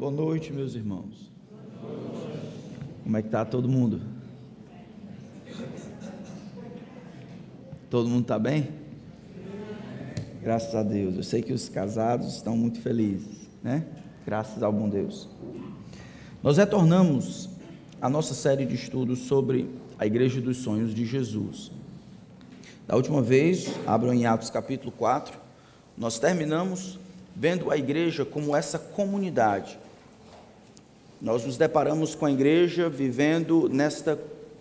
Boa noite, meus irmãos. Como é que está todo mundo? Todo mundo está bem? Graças a Deus. Eu sei que os casados estão muito felizes, né? Graças ao bom Deus. Nós retornamos à nossa série de estudos sobre a Igreja dos Sonhos de Jesus. Da última vez, abram em Atos capítulo 4, nós terminamos vendo a igreja como essa comunidade. Nós nos deparamos com a igreja vivendo nesta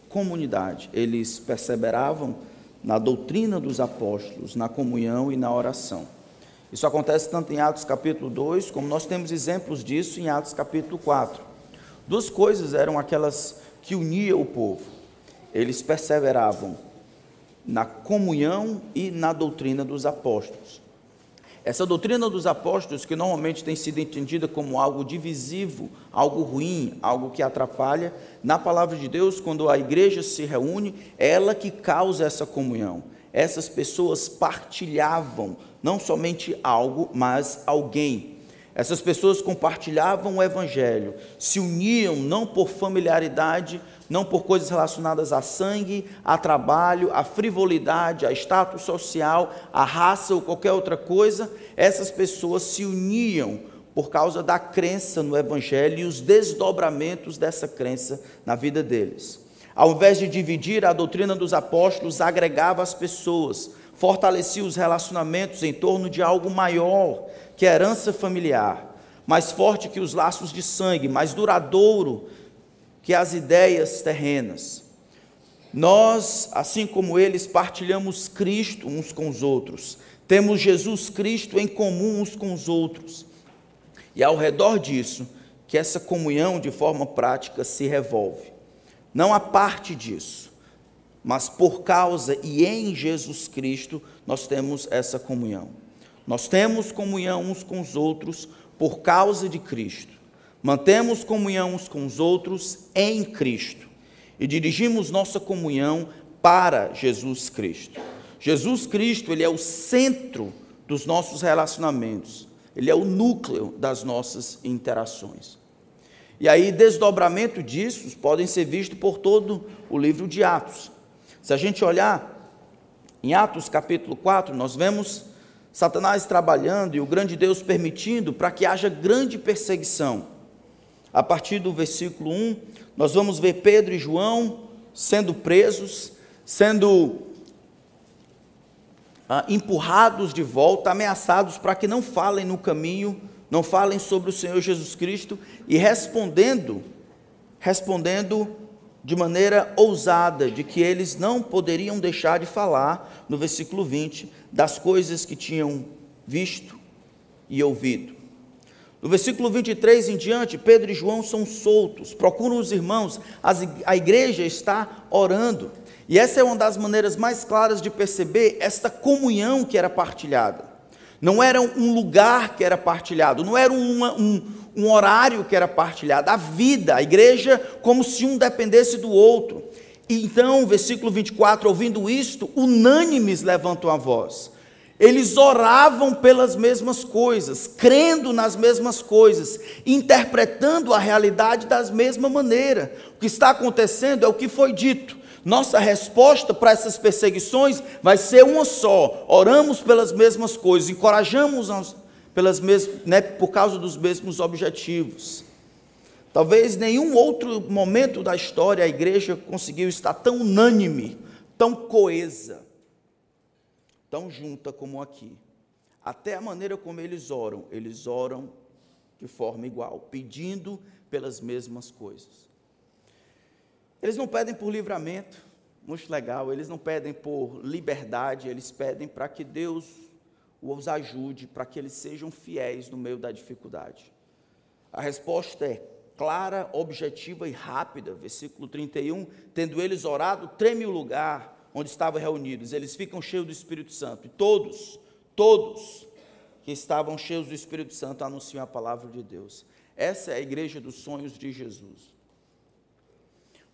comunidade. Eles perseveravam na doutrina dos apóstolos, na comunhão e na oração. Isso acontece tanto em Atos capítulo 2, como nós temos exemplos disso em Atos capítulo 4. Duas coisas eram aquelas que uniam o povo. Eles perseveravam na comunhão e na doutrina dos apóstolos. Essa doutrina dos apóstolos, que normalmente tem sido entendida como algo divisivo, algo ruim, algo que atrapalha, na palavra de Deus, quando a igreja se reúne, é ela que causa essa comunhão. Essas pessoas partilhavam não somente algo, mas alguém. Essas pessoas compartilhavam o evangelho, se uniam não por familiaridade, não por coisas relacionadas a sangue, a trabalho, a frivolidade, a status social, a raça ou qualquer outra coisa, essas pessoas se uniam por causa da crença no Evangelho e os desdobramentos dessa crença na vida deles. Ao invés de dividir, a doutrina dos apóstolos agregava as pessoas, fortalecia os relacionamentos em torno de algo maior que a herança familiar, mais forte que os laços de sangue, mais duradouro que as ideias terrenas. Nós, assim como eles, partilhamos Cristo uns com os outros, temos Jesus Cristo em comum uns com os outros. E ao redor disso, que essa comunhão de forma prática se revolve. Não a parte disso, mas por causa e em Jesus Cristo nós temos essa comunhão. Nós temos comunhão uns com os outros por causa de Cristo. Mantemos comunhão uns com os outros em Cristo e dirigimos nossa comunhão para Jesus Cristo. Jesus Cristo, ele é o centro dos nossos relacionamentos. Ele é o núcleo das nossas interações. E aí, desdobramento disso podem ser vistos por todo o livro de Atos. Se a gente olhar em Atos capítulo 4, nós vemos Satanás trabalhando e o grande Deus permitindo para que haja grande perseguição. A partir do versículo 1, nós vamos ver Pedro e João sendo presos, sendo ah, empurrados de volta, ameaçados para que não falem no caminho, não falem sobre o Senhor Jesus Cristo e respondendo, respondendo de maneira ousada de que eles não poderiam deixar de falar, no versículo 20, das coisas que tinham visto e ouvido. No versículo 23 em diante, Pedro e João são soltos, procuram os irmãos, a igreja está orando. E essa é uma das maneiras mais claras de perceber esta comunhão que era partilhada. Não era um lugar que era partilhado, não era uma, um, um horário que era partilhado, a vida, a igreja, como se um dependesse do outro. E então, versículo 24, ouvindo isto, unânimes levantam a voz. Eles oravam pelas mesmas coisas, crendo nas mesmas coisas, interpretando a realidade da mesma maneira. O que está acontecendo é o que foi dito. Nossa resposta para essas perseguições vai ser uma só: oramos pelas mesmas coisas, encorajamos pelas mesmas, né, por causa dos mesmos objetivos. Talvez nenhum outro momento da história a igreja conseguiu estar tão unânime, tão coesa tão junta como aqui. Até a maneira como eles oram, eles oram de forma igual, pedindo pelas mesmas coisas. Eles não pedem por livramento, muito legal, eles não pedem por liberdade, eles pedem para que Deus os ajude, para que eles sejam fiéis no meio da dificuldade. A resposta é clara, objetiva e rápida. Versículo 31, tendo eles orado, treme o lugar, onde estavam reunidos, eles ficam cheios do Espírito Santo. E todos, todos que estavam cheios do Espírito Santo anunciam a palavra de Deus. Essa é a igreja dos sonhos de Jesus.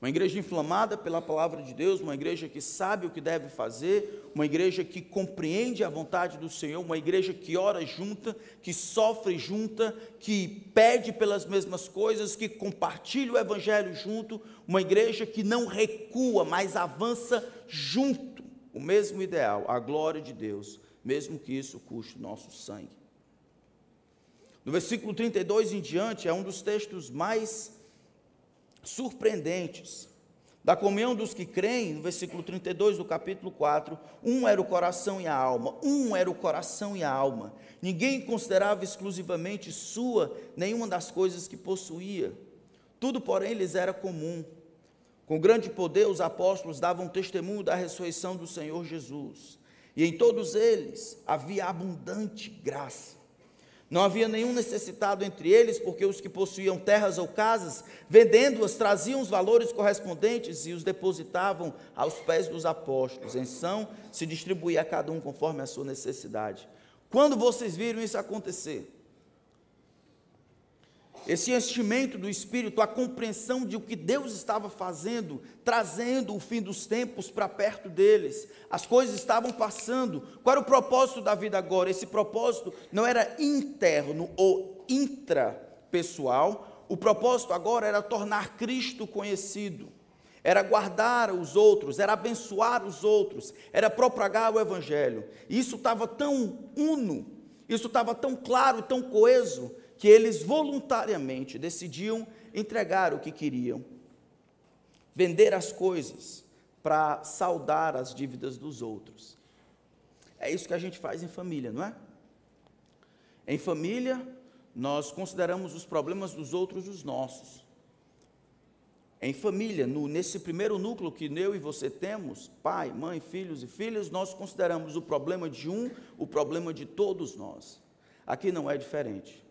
Uma igreja inflamada pela palavra de Deus, uma igreja que sabe o que deve fazer, uma igreja que compreende a vontade do Senhor, uma igreja que ora junta, que sofre junta, que pede pelas mesmas coisas, que compartilha o evangelho junto, uma igreja que não recua, mas avança junto. O mesmo ideal, a glória de Deus, mesmo que isso custe nosso sangue. No versículo 32 em diante, é um dos textos mais surpreendentes. Da comunhão dos que creem, no versículo 32 do capítulo 4, um era o coração e a alma, um era o coração e a alma. Ninguém considerava exclusivamente sua nenhuma das coisas que possuía. Tudo, porém, lhes era comum. Com grande poder, os apóstolos davam testemunho da ressurreição do Senhor Jesus. E em todos eles havia abundante graça. Não havia nenhum necessitado entre eles, porque os que possuíam terras ou casas, vendendo-as, traziam os valores correspondentes e os depositavam aos pés dos apóstolos. Então, se distribuía a cada um conforme a sua necessidade. Quando vocês viram isso acontecer? Esse enchimento do Espírito, a compreensão de o que Deus estava fazendo, trazendo o fim dos tempos para perto deles. As coisas estavam passando. Qual era o propósito da vida agora? Esse propósito não era interno ou intrapessoal. O propósito agora era tornar Cristo conhecido, era guardar os outros, era abençoar os outros, era propagar o Evangelho. E isso estava tão uno, isso estava tão claro, tão coeso, que eles voluntariamente decidiam entregar o que queriam, vender as coisas para saldar as dívidas dos outros. É isso que a gente faz em família, não é? Em família, nós consideramos os problemas dos outros os nossos. Em família, no, nesse primeiro núcleo que eu e você temos, pai, mãe, filhos e filhas, nós consideramos o problema de um o problema de todos nós. Aqui não é diferente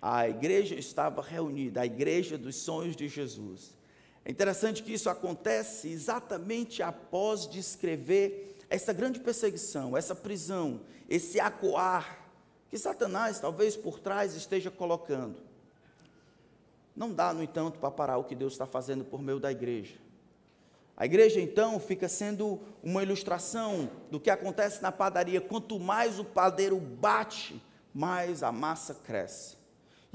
a igreja estava reunida, a igreja dos sonhos de Jesus. É interessante que isso acontece exatamente após descrever essa grande perseguição, essa prisão, esse acuar que Satanás talvez por trás esteja colocando. Não dá, no entanto, para parar o que Deus está fazendo por meio da igreja. A igreja, então, fica sendo uma ilustração do que acontece na padaria. Quanto mais o padeiro bate, mais a massa cresce.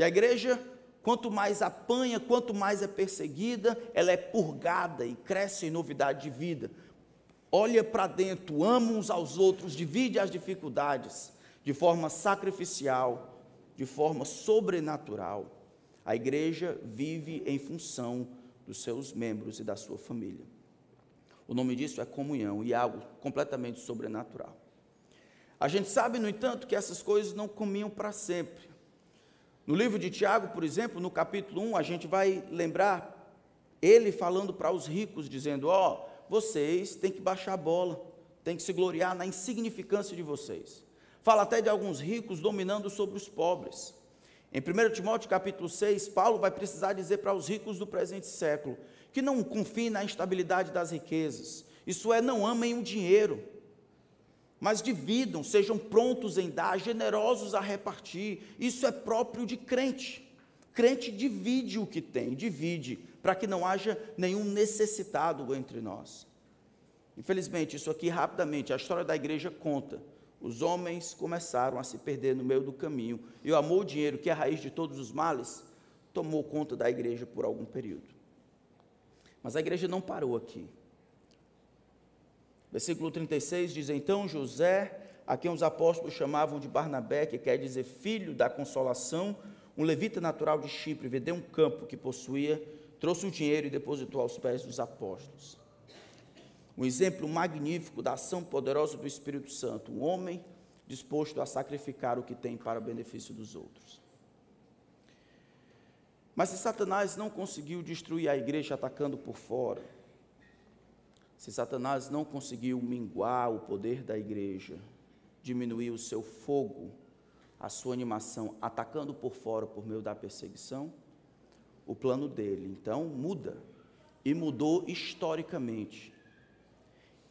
E a igreja, quanto mais apanha, quanto mais é perseguida, ela é purgada e cresce em novidade de vida. Olha para dentro, ama uns aos outros, divide as dificuldades de forma sacrificial, de forma sobrenatural. A igreja vive em função dos seus membros e da sua família. O nome disso é comunhão e é algo completamente sobrenatural. A gente sabe, no entanto, que essas coisas não comiam para sempre. No livro de Tiago, por exemplo, no capítulo 1, a gente vai lembrar ele falando para os ricos, dizendo: Ó, oh, vocês têm que baixar a bola, têm que se gloriar na insignificância de vocês. Fala até de alguns ricos dominando sobre os pobres. Em 1 Timóteo capítulo 6, Paulo vai precisar dizer para os ricos do presente século que não confiem na instabilidade das riquezas, isso é, não amem o dinheiro, mas dividam, sejam prontos em dar, generosos a repartir. Isso é próprio de crente. Crente divide o que tem, divide, para que não haja nenhum necessitado entre nós. Infelizmente, isso aqui rapidamente, a história da igreja conta. Os homens começaram a se perder no meio do caminho, e o amor ao dinheiro, que é a raiz de todos os males, tomou conta da igreja por algum período. Mas a igreja não parou aqui. Versículo 36 diz: Então José, a quem os apóstolos chamavam de Barnabé, que quer dizer filho da consolação, um levita natural de Chipre, vendeu um campo que possuía, trouxe o dinheiro e depositou aos pés dos apóstolos. Um exemplo magnífico da ação poderosa do Espírito Santo, um homem disposto a sacrificar o que tem para o benefício dos outros. Mas se Satanás não conseguiu destruir a igreja atacando por fora, se Satanás não conseguiu minguar o poder da igreja, diminuir o seu fogo, a sua animação, atacando por fora por meio da perseguição, o plano dele então muda e mudou historicamente.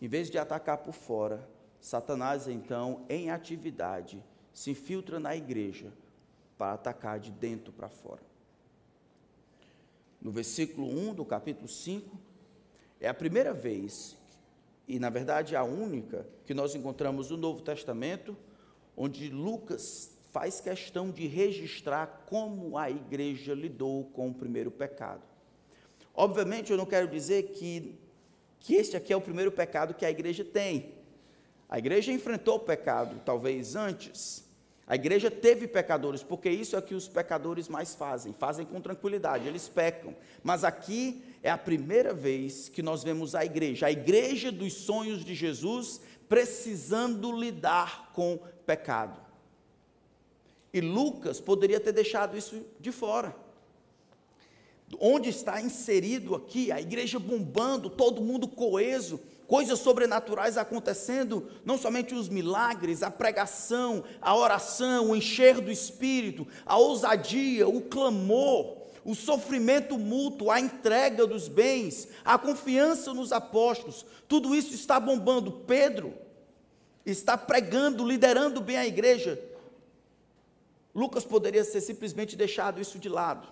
Em vez de atacar por fora, Satanás então, em atividade, se infiltra na igreja para atacar de dentro para fora. No versículo 1 do capítulo 5, É a primeira vez, e na verdade a única, que nós encontramos no Novo Testamento, onde Lucas faz questão de registrar como a igreja lidou com o primeiro pecado. Obviamente, eu não quero dizer que, que este aqui é o primeiro pecado que a igreja tem. A igreja enfrentou o pecado, talvez antes. A igreja teve pecadores, porque isso é que os pecadores mais fazem, fazem com tranquilidade, eles pecam. Mas aqui é a primeira vez que nós vemos a igreja, a igreja dos sonhos de Jesus, precisando lidar com pecado. E Lucas poderia ter deixado isso de fora. Onde está inserido aqui a igreja bombando, todo mundo coeso, coisas sobrenaturais acontecendo, não somente os milagres, a pregação, a oração, o encher do espírito, a ousadia, o clamor, o sofrimento mútuo, a entrega dos bens, a confiança nos apóstolos, tudo isso está bombando. Pedro está pregando, liderando bem a igreja. Lucas poderia ser simplesmente deixado isso de lado,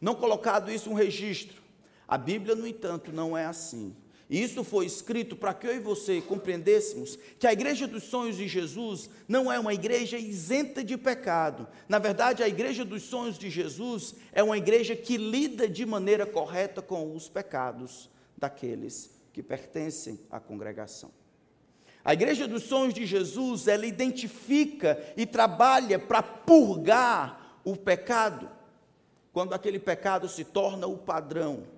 não colocado isso um registro. A Bíblia, no entanto, não é assim. E isso foi escrito para que eu e você compreendêssemos que a igreja dos sonhos de Jesus não é uma igreja isenta de pecado. Na verdade, a igreja dos sonhos de Jesus é uma igreja que lida de maneira correta com os pecados daqueles que pertencem à congregação. A igreja dos sonhos de Jesus, ela identifica e trabalha para purgar o pecado, quando aquele pecado se torna o padrão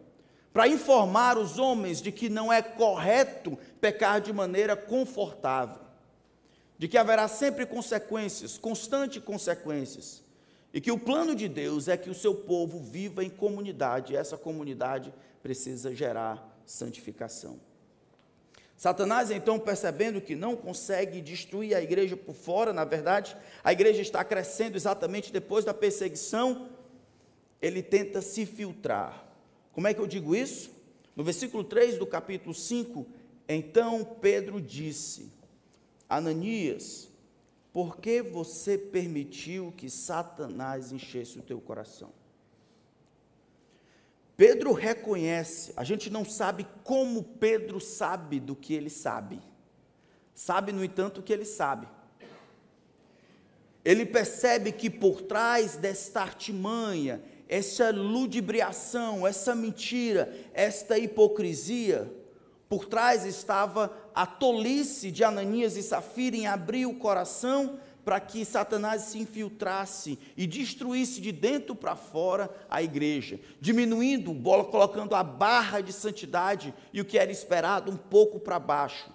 para informar os homens de que não é correto pecar de maneira confortável, de que haverá sempre consequências, constantes consequências, e que o plano de Deus é que o seu povo viva em comunidade, e essa comunidade precisa gerar santificação. Satanás, então, percebendo que não consegue destruir a igreja por fora, na verdade, a igreja está crescendo exatamente depois da perseguição, ele tenta se filtrar como é que eu digo isso? No versículo 3 do capítulo 5, então Pedro disse: Ananias, por que você permitiu que Satanás enchesse o teu coração? Pedro reconhece, a gente não sabe como Pedro sabe do que ele sabe. Sabe, no entanto, o que ele sabe. Ele percebe que por trás desta artimanha, essa ludibriação, essa mentira, esta hipocrisia, por trás estava a tolice de Ananias e Safira em abrir o coração para que Satanás se infiltrasse e destruísse de dentro para fora a igreja, diminuindo, colocando a barra de santidade e o que era esperado um pouco para baixo.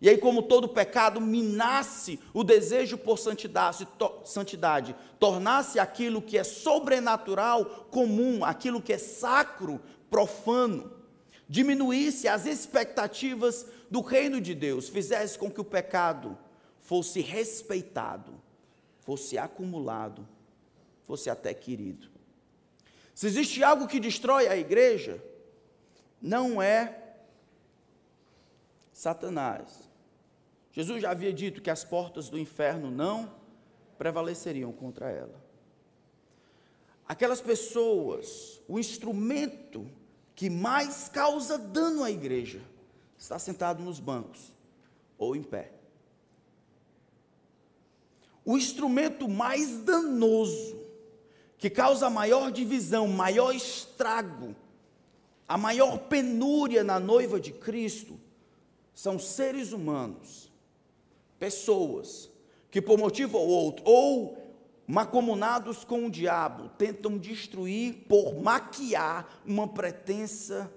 E aí, como todo pecado, minasse o desejo por santidade, to, santidade, tornasse aquilo que é sobrenatural comum, aquilo que é sacro, profano, diminuísse as expectativas do reino de Deus, fizesse com que o pecado fosse respeitado, fosse acumulado, fosse até querido. Se existe algo que destrói a igreja, não é Satanás, Jesus já havia dito que as portas do inferno não prevaleceriam contra ela. Aquelas pessoas, o instrumento que mais causa dano à igreja, está sentado nos bancos ou em pé. O instrumento mais danoso, que causa maior divisão, maior estrago, a maior penúria na noiva de Cristo, são seres humanos pessoas que, por motivo ou outro, ou macomunados com o diabo, tentam destruir por maquiar uma pretensa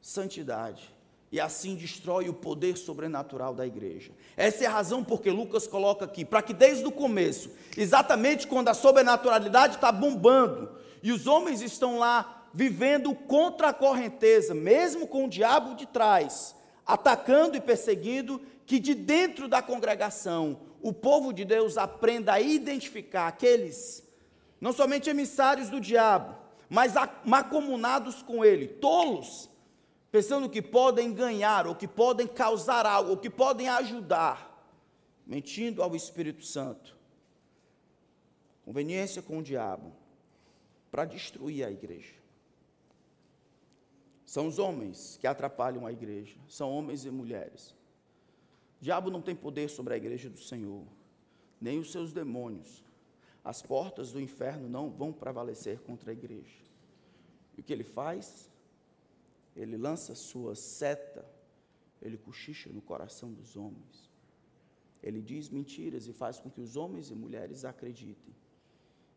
santidade. E assim destrói o poder sobrenatural da igreja. Essa é a razão porque Lucas coloca aqui, para que desde o começo, exatamente quando a sobrenaturalidade está bombando, e os homens estão lá vivendo contra a correnteza, mesmo com o diabo de trás, atacando e perseguindo, que de dentro da congregação o povo de Deus aprenda a identificar aqueles, não somente emissários do diabo, mas macomunados com ele, tolos, pensando que podem ganhar, ou que podem causar algo, ou que podem ajudar, mentindo ao Espírito Santo. Conveniência com o diabo, para destruir a igreja. São os homens que atrapalham a igreja, são homens e mulheres. O diabo não tem poder sobre a igreja do Senhor, nem os seus demônios. As portas do inferno não vão prevalecer contra a igreja. E o que ele faz? Ele lança sua seta, ele cochicha no coração dos homens. Ele diz mentiras e faz com que os homens e mulheres acreditem.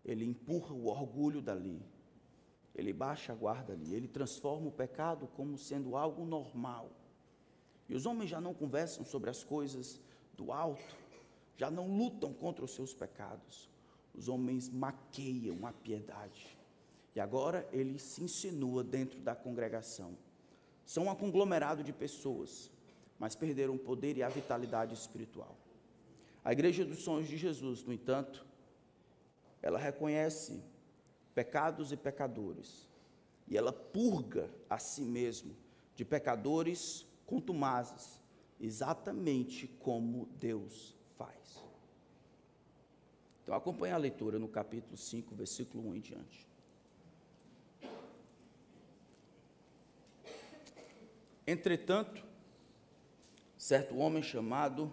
Ele empurra o orgulho dali. Ele baixa a guarda ali. Ele transforma o pecado como sendo algo normal. E os homens já não conversam sobre as coisas do alto, já não lutam contra os seus pecados. Os homens maqueiam a piedade. E agora ele se insinua dentro da congregação. São um conglomerado de pessoas, mas perderam o poder e a vitalidade espiritual. A igreja dos sonhos de Jesus, no entanto, ela reconhece pecados e pecadores, e ela purga a si mesmo de pecadores contumazes, exatamente como Deus faz. Então acompanhe a leitura no capítulo 5, versículo 1 em diante. Entretanto, certo homem chamado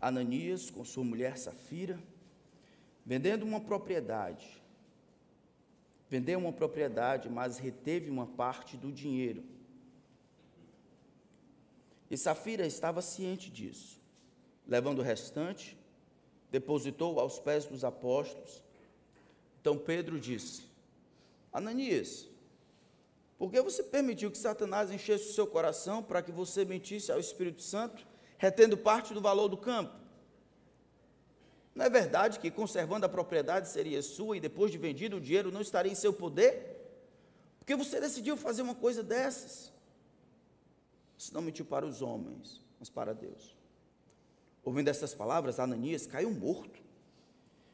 Ananias, com sua mulher Safira, vendendo uma propriedade, vendeu uma propriedade, mas reteve uma parte do dinheiro. E Safira estava ciente disso. Levando o restante, depositou aos pés dos apóstolos. Então Pedro disse: Ananias, por que você permitiu que Satanás enchesse o seu coração para que você mentisse ao Espírito Santo, retendo parte do valor do campo? Não é verdade que conservando a propriedade seria sua e depois de vendido o dinheiro não estaria em seu poder? Porque você decidiu fazer uma coisa dessas. Você não mentiu para os homens, mas para Deus. Ouvindo essas palavras, Ananias caiu morto.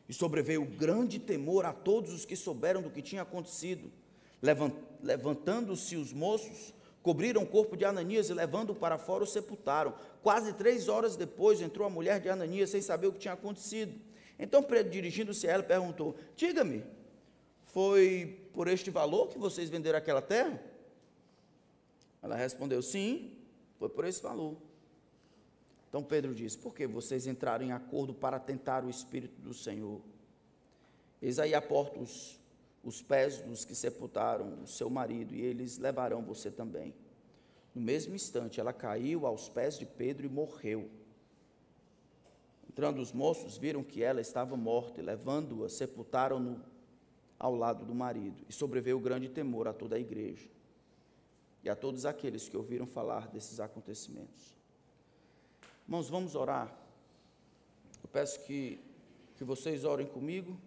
E sobreveio grande temor a todos os que souberam do que tinha acontecido. Levantando-se os moços, cobriram o corpo de Ananias e, levando-o para fora, o sepultaram. Quase três horas depois, entrou a mulher de Ananias sem saber o que tinha acontecido. Então dirigindo-se a ela, perguntou: Diga-me, foi por este valor que vocês venderam aquela terra? Ela respondeu: Sim, foi por esse valor. Então Pedro disse: Por que vocês entraram em acordo para tentar o Espírito do Senhor? Eis aí a porta os, os pés dos que sepultaram o seu marido, e eles levarão você também. No mesmo instante, ela caiu aos pés de Pedro e morreu. Entrando os moços, viram que ela estava morta e, levando-a, sepultaram-no ao lado do marido. E sobreveio grande temor a toda a igreja e a todos aqueles que ouviram falar desses acontecimentos. Irmãos, vamos orar. Eu peço que, que vocês orem comigo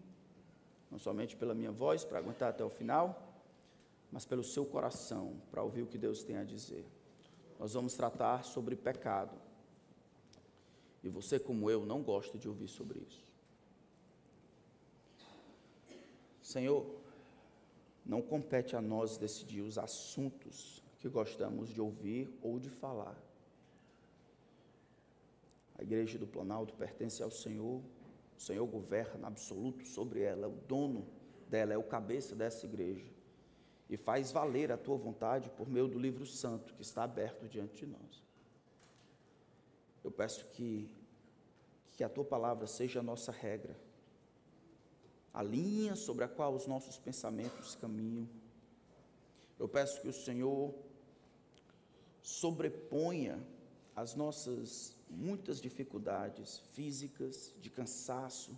não somente pela minha voz, para aguentar até o final, mas pelo seu coração, para ouvir o que Deus tem a dizer. Nós vamos tratar sobre pecado. E você, como eu, não gosta de ouvir sobre isso. Senhor, não compete a nós decidir os assuntos que gostamos de ouvir ou de falar. A igreja do Planalto pertence ao Senhor o Senhor governa absoluto sobre ela, é o dono dela, é o cabeça dessa igreja. E faz valer a tua vontade por meio do livro santo que está aberto diante de nós. Eu peço que, que a tua palavra seja a nossa regra, a linha sobre a qual os nossos pensamentos caminham. Eu peço que o Senhor sobreponha as nossas muitas dificuldades físicas, de cansaço,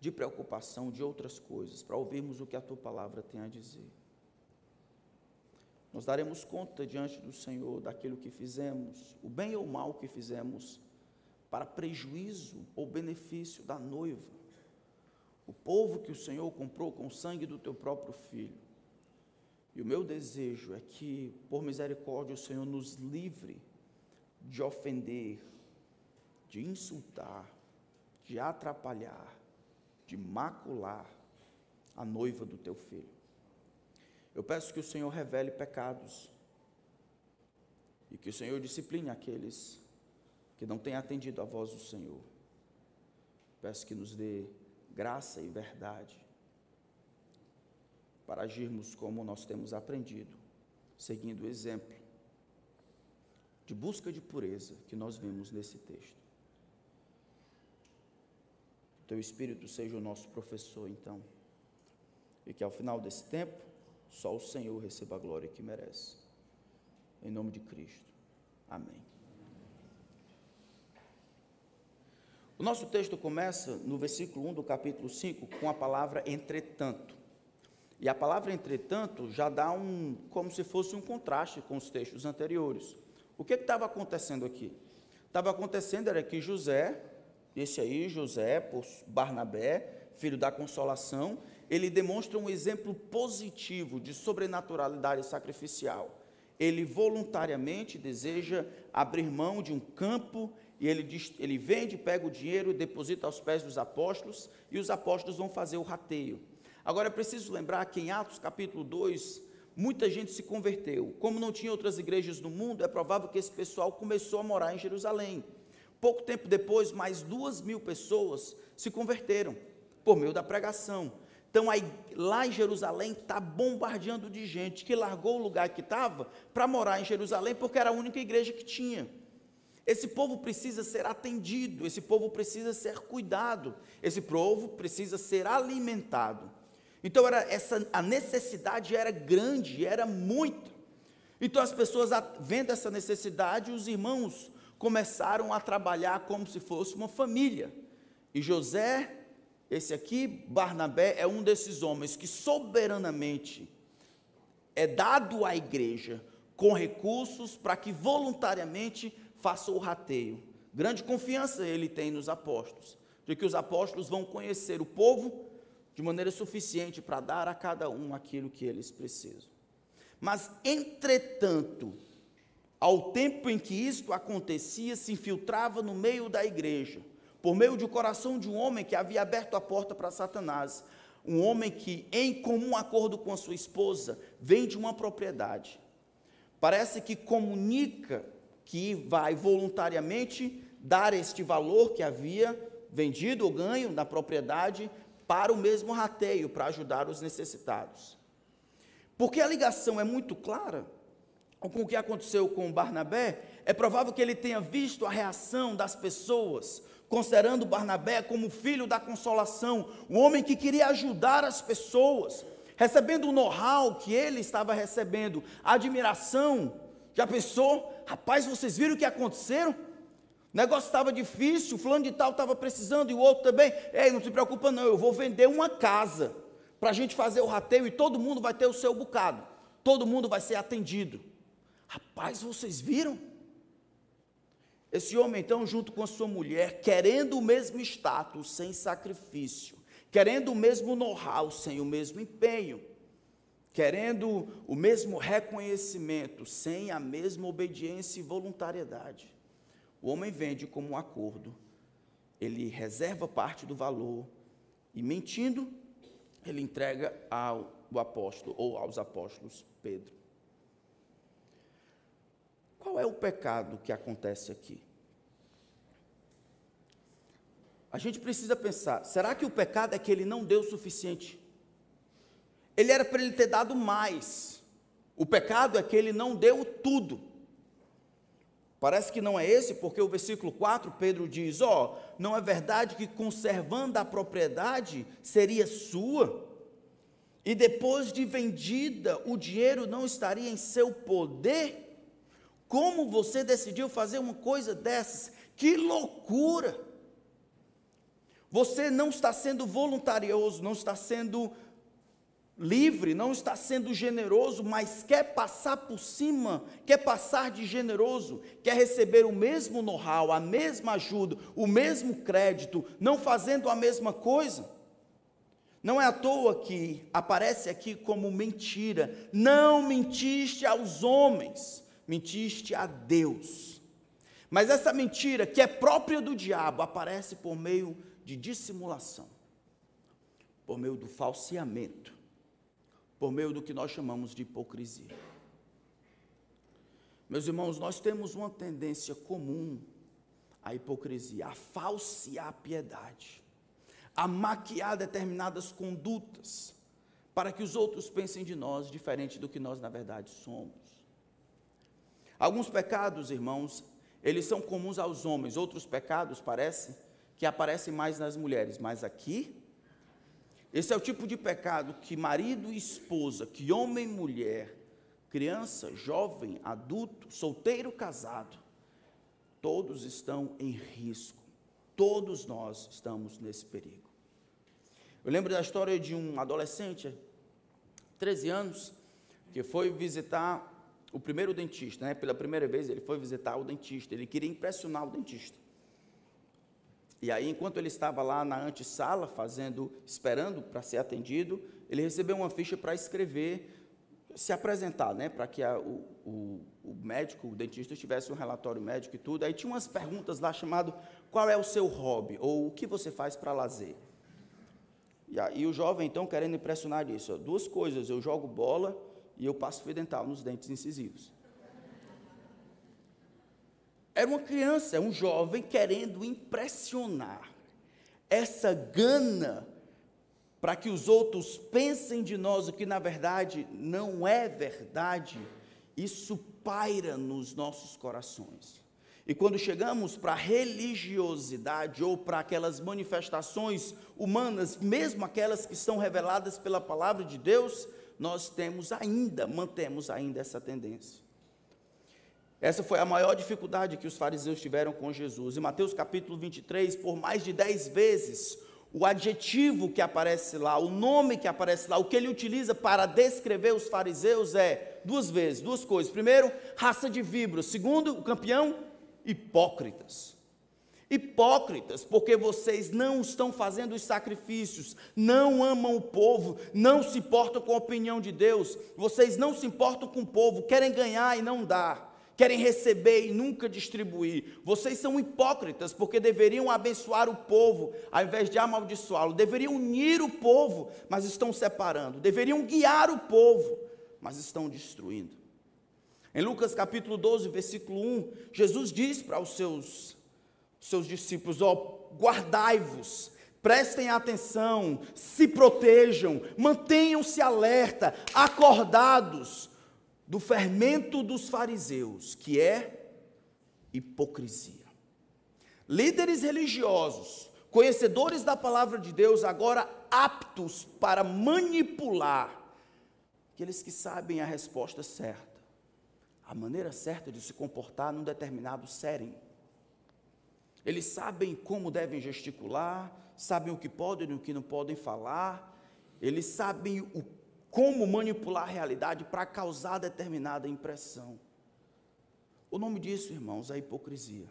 de preocupação, de outras coisas, para ouvirmos o que a tua palavra tem a dizer. Nós daremos conta diante do Senhor daquilo que fizemos, o bem ou o mal que fizemos, para prejuízo ou benefício da noiva, o povo que o Senhor comprou com o sangue do teu próprio filho. E o meu desejo é que, por misericórdia, o Senhor nos livre de ofender, de insultar, de atrapalhar, de macular a noiva do teu filho. Eu peço que o Senhor revele pecados e que o Senhor discipline aqueles que não têm atendido à voz do Senhor. Peço que nos dê graça e verdade para agirmos como nós temos aprendido, seguindo o exemplo de busca de pureza que nós vemos nesse texto. Teu Espírito seja o nosso professor, então, e que ao final desse tempo, só o Senhor receba a glória que merece. Em nome de Cristo. Amém. O nosso texto começa no versículo 1 do capítulo 5 com a palavra entretanto. E a palavra entretanto já dá um, como se fosse um contraste com os textos anteriores. O que estava acontecendo aqui? Estava acontecendo era que José, esse aí, José, por Barnabé, filho da consolação, ele demonstra um exemplo positivo de sobrenaturalidade sacrificial. Ele voluntariamente deseja abrir mão de um campo e ele, diz, ele vende, pega o dinheiro e deposita aos pés dos apóstolos, e os apóstolos vão fazer o rateio. Agora é preciso lembrar que em Atos capítulo 2, muita gente se converteu. Como não tinha outras igrejas no mundo, é provável que esse pessoal começou a morar em Jerusalém. Pouco tempo depois, mais duas mil pessoas se converteram por meio da pregação. Então, aí, lá em Jerusalém está bombardeando de gente que largou o lugar que estava para morar em Jerusalém, porque era a única igreja que tinha. Esse povo precisa ser atendido, esse povo precisa ser cuidado, esse povo precisa ser alimentado. Então era essa a necessidade era grande, era muita. Então as pessoas vendo essa necessidade, os irmãos começaram a trabalhar como se fosse uma família. E José, esse aqui, Barnabé, é um desses homens que soberanamente é dado à igreja com recursos para que voluntariamente faça o rateio. Grande confiança ele tem nos apóstolos, de que os apóstolos vão conhecer o povo de maneira suficiente para dar a cada um aquilo que eles precisam. Mas, entretanto, ao tempo em que isto acontecia, se infiltrava no meio da igreja, por meio do coração de um homem que havia aberto a porta para Satanás, um homem que, em comum acordo com a sua esposa, vende uma propriedade. Parece que comunica que vai voluntariamente dar este valor que havia vendido ou ganho na propriedade para o mesmo rateio, para ajudar os necessitados. Porque a ligação é muito clara com o que aconteceu com Barnabé, é provável que ele tenha visto a reação das pessoas, considerando Barnabé como filho da consolação, um homem que queria ajudar as pessoas, recebendo o know-how que ele estava recebendo, a admiração. Já pensou? Rapaz, vocês viram o que aconteceram? O negócio estava difícil, fulano de tal estava precisando e o outro também. Ei, não se preocupa não, eu vou vender uma casa para a gente fazer o rateio e todo mundo vai ter o seu bocado. Todo mundo vai ser atendido. Rapaz, vocês viram? Esse homem, então, junto com a sua mulher, querendo o mesmo status, sem sacrifício, querendo o mesmo know-how, sem o mesmo empenho, querendo o mesmo reconhecimento, sem a mesma obediência e voluntariedade. O homem vende como um acordo, ele reserva parte do valor e, mentindo, ele entrega ao apóstolo ou aos apóstolos Pedro. Qual é o pecado que acontece aqui? A gente precisa pensar: será que o pecado é que ele não deu o suficiente? Ele era para ele ter dado mais. O pecado é que ele não deu tudo. Parece que não é esse, porque o versículo 4, Pedro diz: Ó, oh, não é verdade que conservando a propriedade seria sua? E depois de vendida, o dinheiro não estaria em seu poder? Como você decidiu fazer uma coisa dessas? Que loucura! Você não está sendo voluntarioso, não está sendo livre, não está sendo generoso, mas quer passar por cima, quer passar de generoso, quer receber o mesmo know-how, a mesma ajuda, o mesmo crédito, não fazendo a mesma coisa. Não é à toa que aparece aqui como mentira. Não mentiste aos homens, mentiste a Deus. Mas essa mentira, que é própria do diabo, aparece por meio de dissimulação, por meio do falseamento por meio do que nós chamamos de hipocrisia. Meus irmãos, nós temos uma tendência comum à hipocrisia, a falsear a piedade, a maquiar determinadas condutas, para que os outros pensem de nós diferente do que nós na verdade somos. Alguns pecados, irmãos, eles são comuns aos homens, outros pecados parece que aparecem mais nas mulheres, mas aqui esse é o tipo de pecado que marido e esposa, que homem e mulher, criança, jovem, adulto, solteiro, casado, todos estão em risco. Todos nós estamos nesse perigo. Eu lembro da história de um adolescente, 13 anos, que foi visitar o primeiro dentista, né? Pela primeira vez ele foi visitar o dentista, ele queria impressionar o dentista. E aí, enquanto ele estava lá na antessala, fazendo, esperando para ser atendido, ele recebeu uma ficha para escrever, se apresentar, né, para que a, o, o, médico, o dentista, tivesse um relatório médico e tudo. Aí tinha umas perguntas lá chamado qual é o seu hobby ou o que você faz para lazer. E aí o jovem, então, querendo impressionar isso, duas coisas, eu jogo bola e eu passo fio dental nos dentes incisivos. Era uma criança, um jovem querendo impressionar. Essa gana para que os outros pensem de nós o que na verdade não é verdade, isso paira nos nossos corações. E quando chegamos para a religiosidade ou para aquelas manifestações humanas, mesmo aquelas que são reveladas pela palavra de Deus, nós temos ainda, mantemos ainda essa tendência. Essa foi a maior dificuldade que os fariseus tiveram com Jesus. Em Mateus capítulo 23, por mais de dez vezes, o adjetivo que aparece lá, o nome que aparece lá, o que ele utiliza para descrever os fariseus é duas vezes, duas coisas. Primeiro, raça de víboras. Segundo, o campeão, hipócritas. Hipócritas, porque vocês não estão fazendo os sacrifícios, não amam o povo, não se importam com a opinião de Deus, vocês não se importam com o povo, querem ganhar e não dar querem receber e nunca distribuir. Vocês são hipócritas, porque deveriam abençoar o povo ao invés de amaldiçoá-lo. Deveriam unir o povo, mas estão separando. Deveriam guiar o povo, mas estão destruindo. Em Lucas capítulo 12, versículo 1, Jesus diz para os seus, seus discípulos: Ó, oh, guardai-vos, prestem atenção, se protejam, mantenham-se alerta, acordados do fermento dos fariseus, que é hipocrisia. Líderes religiosos, conhecedores da palavra de Deus, agora aptos para manipular aqueles que sabem a resposta certa, a maneira certa de se comportar num determinado série. Eles sabem como devem gesticular, sabem o que podem e o que não podem falar, eles sabem o como manipular a realidade para causar determinada impressão. O nome disso, irmãos, é hipocrisia.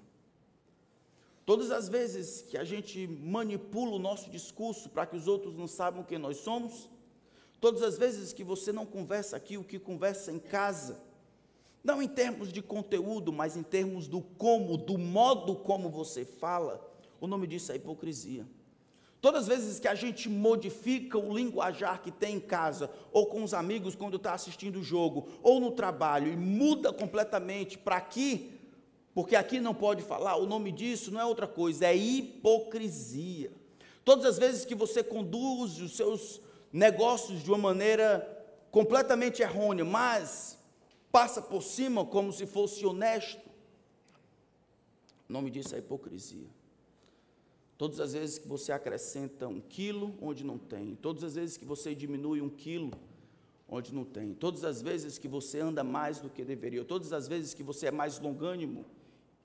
Todas as vezes que a gente manipula o nosso discurso para que os outros não saibam quem nós somos, todas as vezes que você não conversa aqui o que conversa em casa, não em termos de conteúdo, mas em termos do como, do modo como você fala, o nome disso é hipocrisia. Todas as vezes que a gente modifica o linguajar que tem em casa, ou com os amigos quando está assistindo o jogo, ou no trabalho, e muda completamente para aqui, porque aqui não pode falar, o nome disso não é outra coisa, é hipocrisia. Todas as vezes que você conduz os seus negócios de uma maneira completamente errônea, mas passa por cima como se fosse honesto, o nome disso é hipocrisia. Todas as vezes que você acrescenta um quilo onde não tem, todas as vezes que você diminui um quilo onde não tem, todas as vezes que você anda mais do que deveria, todas as vezes que você é mais longânimo,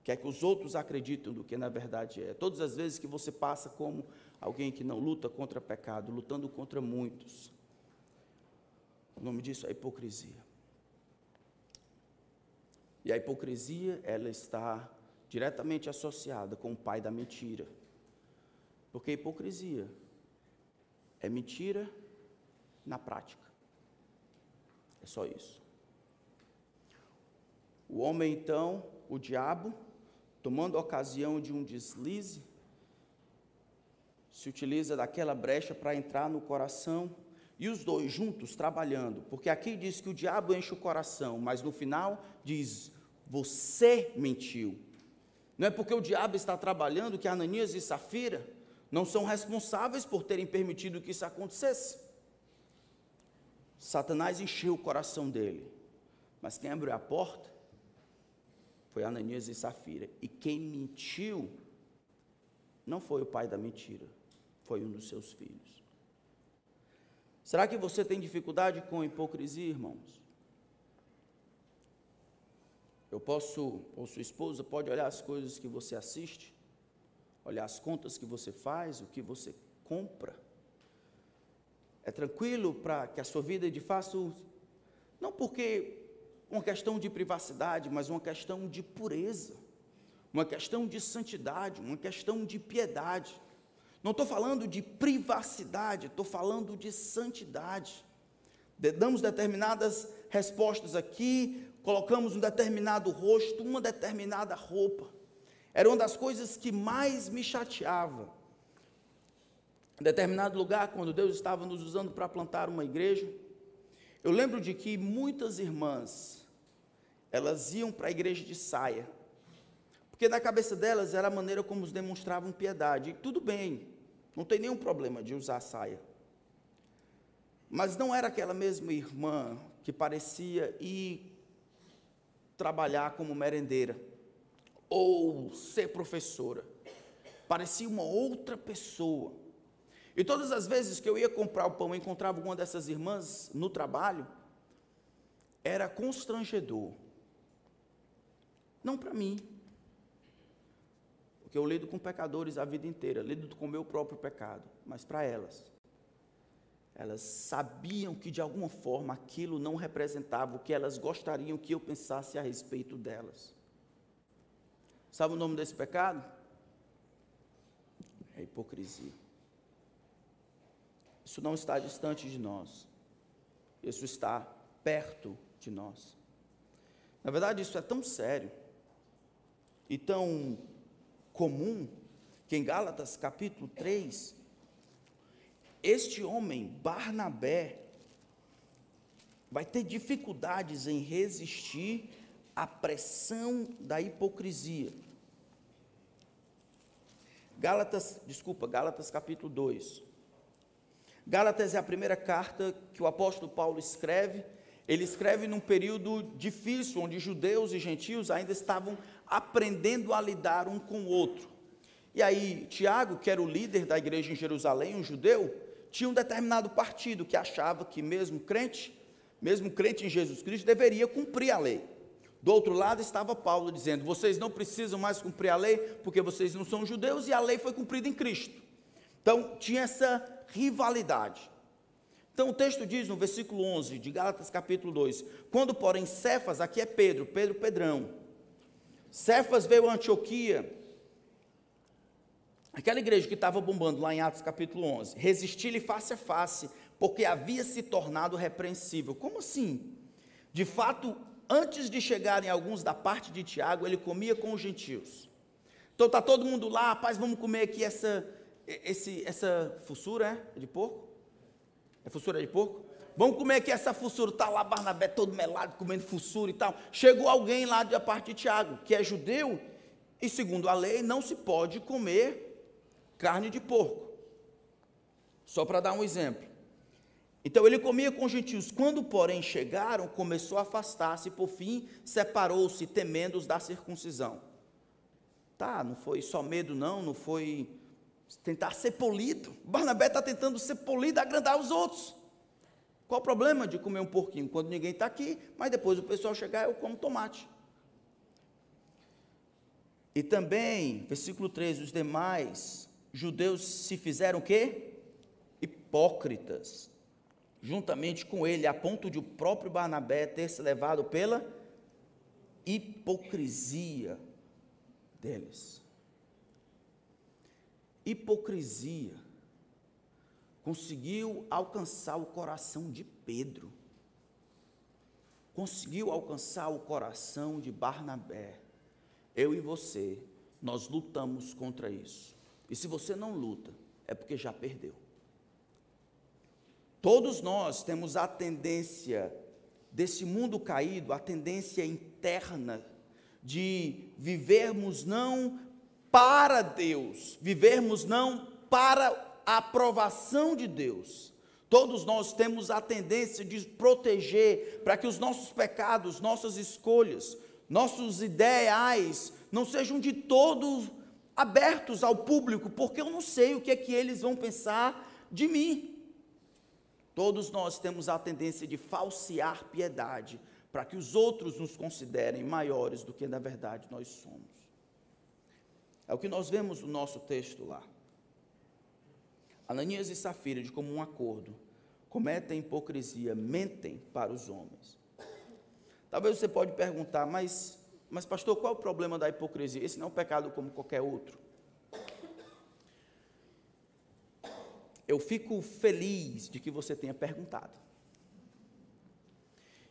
quer que os outros acreditem do que na verdade é, todas as vezes que você passa como alguém que não luta contra pecado, lutando contra muitos. O nome disso é hipocrisia. E a hipocrisia, ela está diretamente associada com o pai da mentira. Porque hipocrisia é mentira na prática. É só isso. O homem, então, o diabo, tomando a ocasião de um deslize, se utiliza daquela brecha para entrar no coração e os dois juntos trabalhando, porque aqui diz que o diabo enche o coração, mas no final diz: Você mentiu. Não é porque o diabo está trabalhando que Ananias e Safira não são responsáveis por terem permitido que isso acontecesse. Satanás encheu o coração dele. Mas quem abriu a porta foi Ananias e Safira. E quem mentiu não foi o pai da mentira, foi um dos seus filhos. Será que você tem dificuldade com hipocrisia, irmãos? Eu posso, ou sua esposa pode olhar as coisas que você assiste, olhar as contas que você faz, o que você compra. É tranquilo para que a sua vida de fato, não porque uma questão de privacidade, mas uma questão de pureza, uma questão de santidade, uma questão de piedade. Não estou falando de privacidade, estou falando de santidade. Damos determinadas respostas aqui, colocamos um determinado rosto, uma determinada roupa. Era uma das coisas que mais me chateava. Em determinado lugar, quando Deus estava nos usando para plantar uma igreja, eu lembro de que muitas irmãs, elas iam para a igreja de saia, porque na cabeça delas era a maneira como os demonstravam piedade. E tudo bem, não tem nenhum problema de usar saia. Mas não era aquela mesma irmã que parecia ir trabalhar como merendeira ou ser professora. Parecia uma outra pessoa. E todas as vezes que eu ia comprar o pão e encontrava alguma dessas irmãs no trabalho, era constrangedor. Não para mim, porque eu lido com pecadores a vida inteira, lido com o meu próprio pecado, mas para elas. Elas sabiam que de alguma forma aquilo não representava o que elas gostariam que eu pensasse a respeito delas. Sabe o nome desse pecado? É hipocrisia. Isso não está distante de nós. Isso está perto de nós. Na verdade, isso é tão sério e tão comum que em Gálatas capítulo 3, este homem, Barnabé, vai ter dificuldades em resistir à pressão da hipocrisia. Gálatas, desculpa, Gálatas capítulo 2. Gálatas é a primeira carta que o apóstolo Paulo escreve. Ele escreve num período difícil, onde judeus e gentios ainda estavam aprendendo a lidar um com o outro. E aí, Tiago, que era o líder da igreja em Jerusalém, um judeu, tinha um determinado partido que achava que, mesmo crente, mesmo crente em Jesus Cristo, deveria cumprir a lei. Do outro lado estava Paulo dizendo: vocês não precisam mais cumprir a lei, porque vocês não são judeus e a lei foi cumprida em Cristo. Então tinha essa rivalidade. Então o texto diz no versículo 11 de Gálatas capítulo 2: Quando, porém, Cefas, aqui é Pedro, Pedro Pedrão, Cefas veio a Antioquia, aquela igreja que estava bombando lá em Atos capítulo 11, resistir-lhe face a face, porque havia se tornado repreensível. Como assim? De fato, antes de chegarem alguns da parte de Tiago, ele comia com os gentios. Então está todo mundo lá, rapaz, vamos comer aqui essa, esse, essa fussura é? de porco? É fussura de porco? Vamos comer aqui essa fussura. Está lá Barnabé todo melado, comendo fussura e tal. Chegou alguém lá da parte de Tiago, que é judeu, e segundo a lei não se pode comer carne de porco. Só para dar um exemplo. Então ele comia com os gentios. Quando, porém, chegaram, começou a afastar-se, por fim separou-se, temendo os da circuncisão. Tá, não foi só medo, não, não foi tentar ser polido. Barnabé está tentando ser polido, agrandar os outros. Qual o problema de comer um porquinho quando ninguém está aqui, mas depois o pessoal chegar, eu como tomate. E também, versículo 13, os demais judeus se fizeram o quê? Hipócritas, juntamente com ele, a ponto de o próprio Barnabé ter se levado pela hipocrisia deles. Hipocrisia conseguiu alcançar o coração de Pedro, conseguiu alcançar o coração de Barnabé. Eu e você, nós lutamos contra isso. E se você não luta, é porque já perdeu. Todos nós temos a tendência desse mundo caído, a tendência interna de vivermos não para Deus, vivermos não para a aprovação de Deus. Todos nós temos a tendência de proteger para que os nossos pecados, nossas escolhas, nossos ideais não sejam de todo abertos ao público, porque eu não sei o que é que eles vão pensar de mim. Todos nós temos a tendência de falsear piedade para que os outros nos considerem maiores do que na verdade nós somos. É o que nós vemos no nosso texto lá. Ananias e Safira, de comum acordo, cometem hipocrisia, mentem para os homens. Talvez você pode perguntar, mas, mas pastor, qual é o problema da hipocrisia? Esse não é um pecado como qualquer outro. Eu fico feliz de que você tenha perguntado.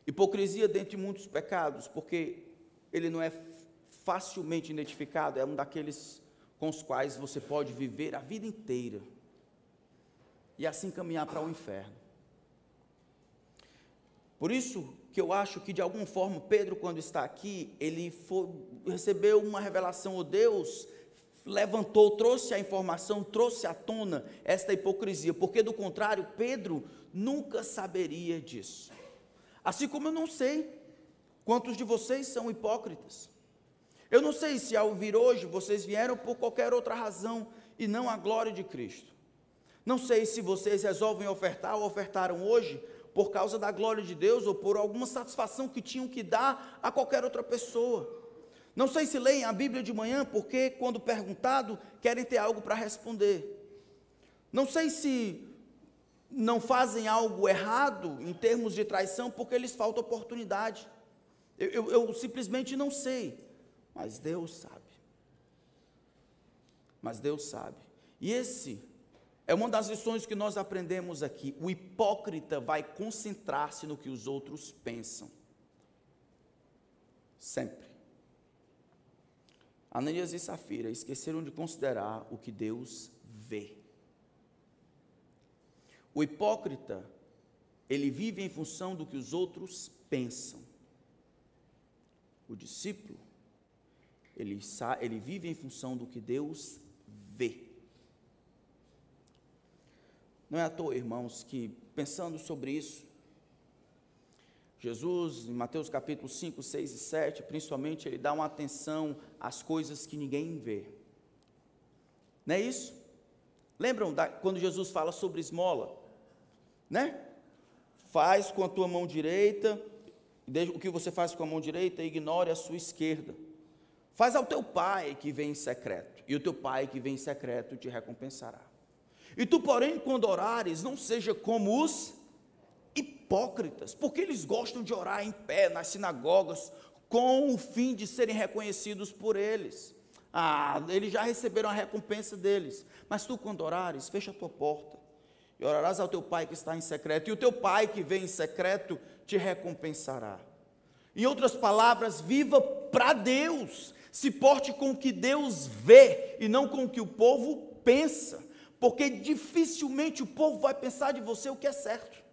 Hipocrisia dentro de muitos pecados, porque ele não é facilmente identificado, é um daqueles com os quais você pode viver a vida inteira e assim caminhar para o inferno. Por isso que eu acho que de alguma forma Pedro, quando está aqui, ele foi, recebeu uma revelação, o Deus levantou, trouxe a informação, trouxe à tona esta hipocrisia, porque do contrário, Pedro nunca saberia disso. Assim como eu não sei quantos de vocês são hipócritas. Eu não sei se ao vir hoje vocês vieram por qualquer outra razão e não a glória de Cristo. Não sei se vocês resolvem ofertar ou ofertaram hoje por causa da glória de Deus ou por alguma satisfação que tinham que dar a qualquer outra pessoa. Não sei se leem a Bíblia de manhã porque, quando perguntado, querem ter algo para responder. Não sei se não fazem algo errado em termos de traição porque lhes falta oportunidade. Eu, eu, eu simplesmente não sei, mas Deus sabe. Mas Deus sabe. E esse é uma das lições que nós aprendemos aqui. O hipócrita vai concentrar-se no que os outros pensam. Sempre. Ananias e Safira esqueceram de considerar o que Deus vê. O hipócrita, ele vive em função do que os outros pensam. O discípulo, ele, ele vive em função do que Deus vê. Não é à toa, irmãos, que pensando sobre isso, Jesus, em Mateus capítulo 5, 6 e 7, principalmente, ele dá uma atenção às coisas que ninguém vê. Não é isso? Lembram da, quando Jesus fala sobre esmola? Né? Faz com a tua mão direita, o que você faz com a mão direita, ignore a sua esquerda. Faz ao teu pai que vem em secreto, e o teu pai que vem em secreto te recompensará. E tu, porém, quando orares, não seja como os hipócritas, porque eles gostam de orar em pé nas sinagogas com o fim de serem reconhecidos por eles. Ah, eles já receberam a recompensa deles. Mas tu, quando orares, fecha a tua porta e orarás ao teu pai que está em secreto, e o teu pai que vem em secreto te recompensará. Em outras palavras, viva para Deus, se porte com o que Deus vê e não com o que o povo pensa porque dificilmente o povo vai pensar de você o que é certo.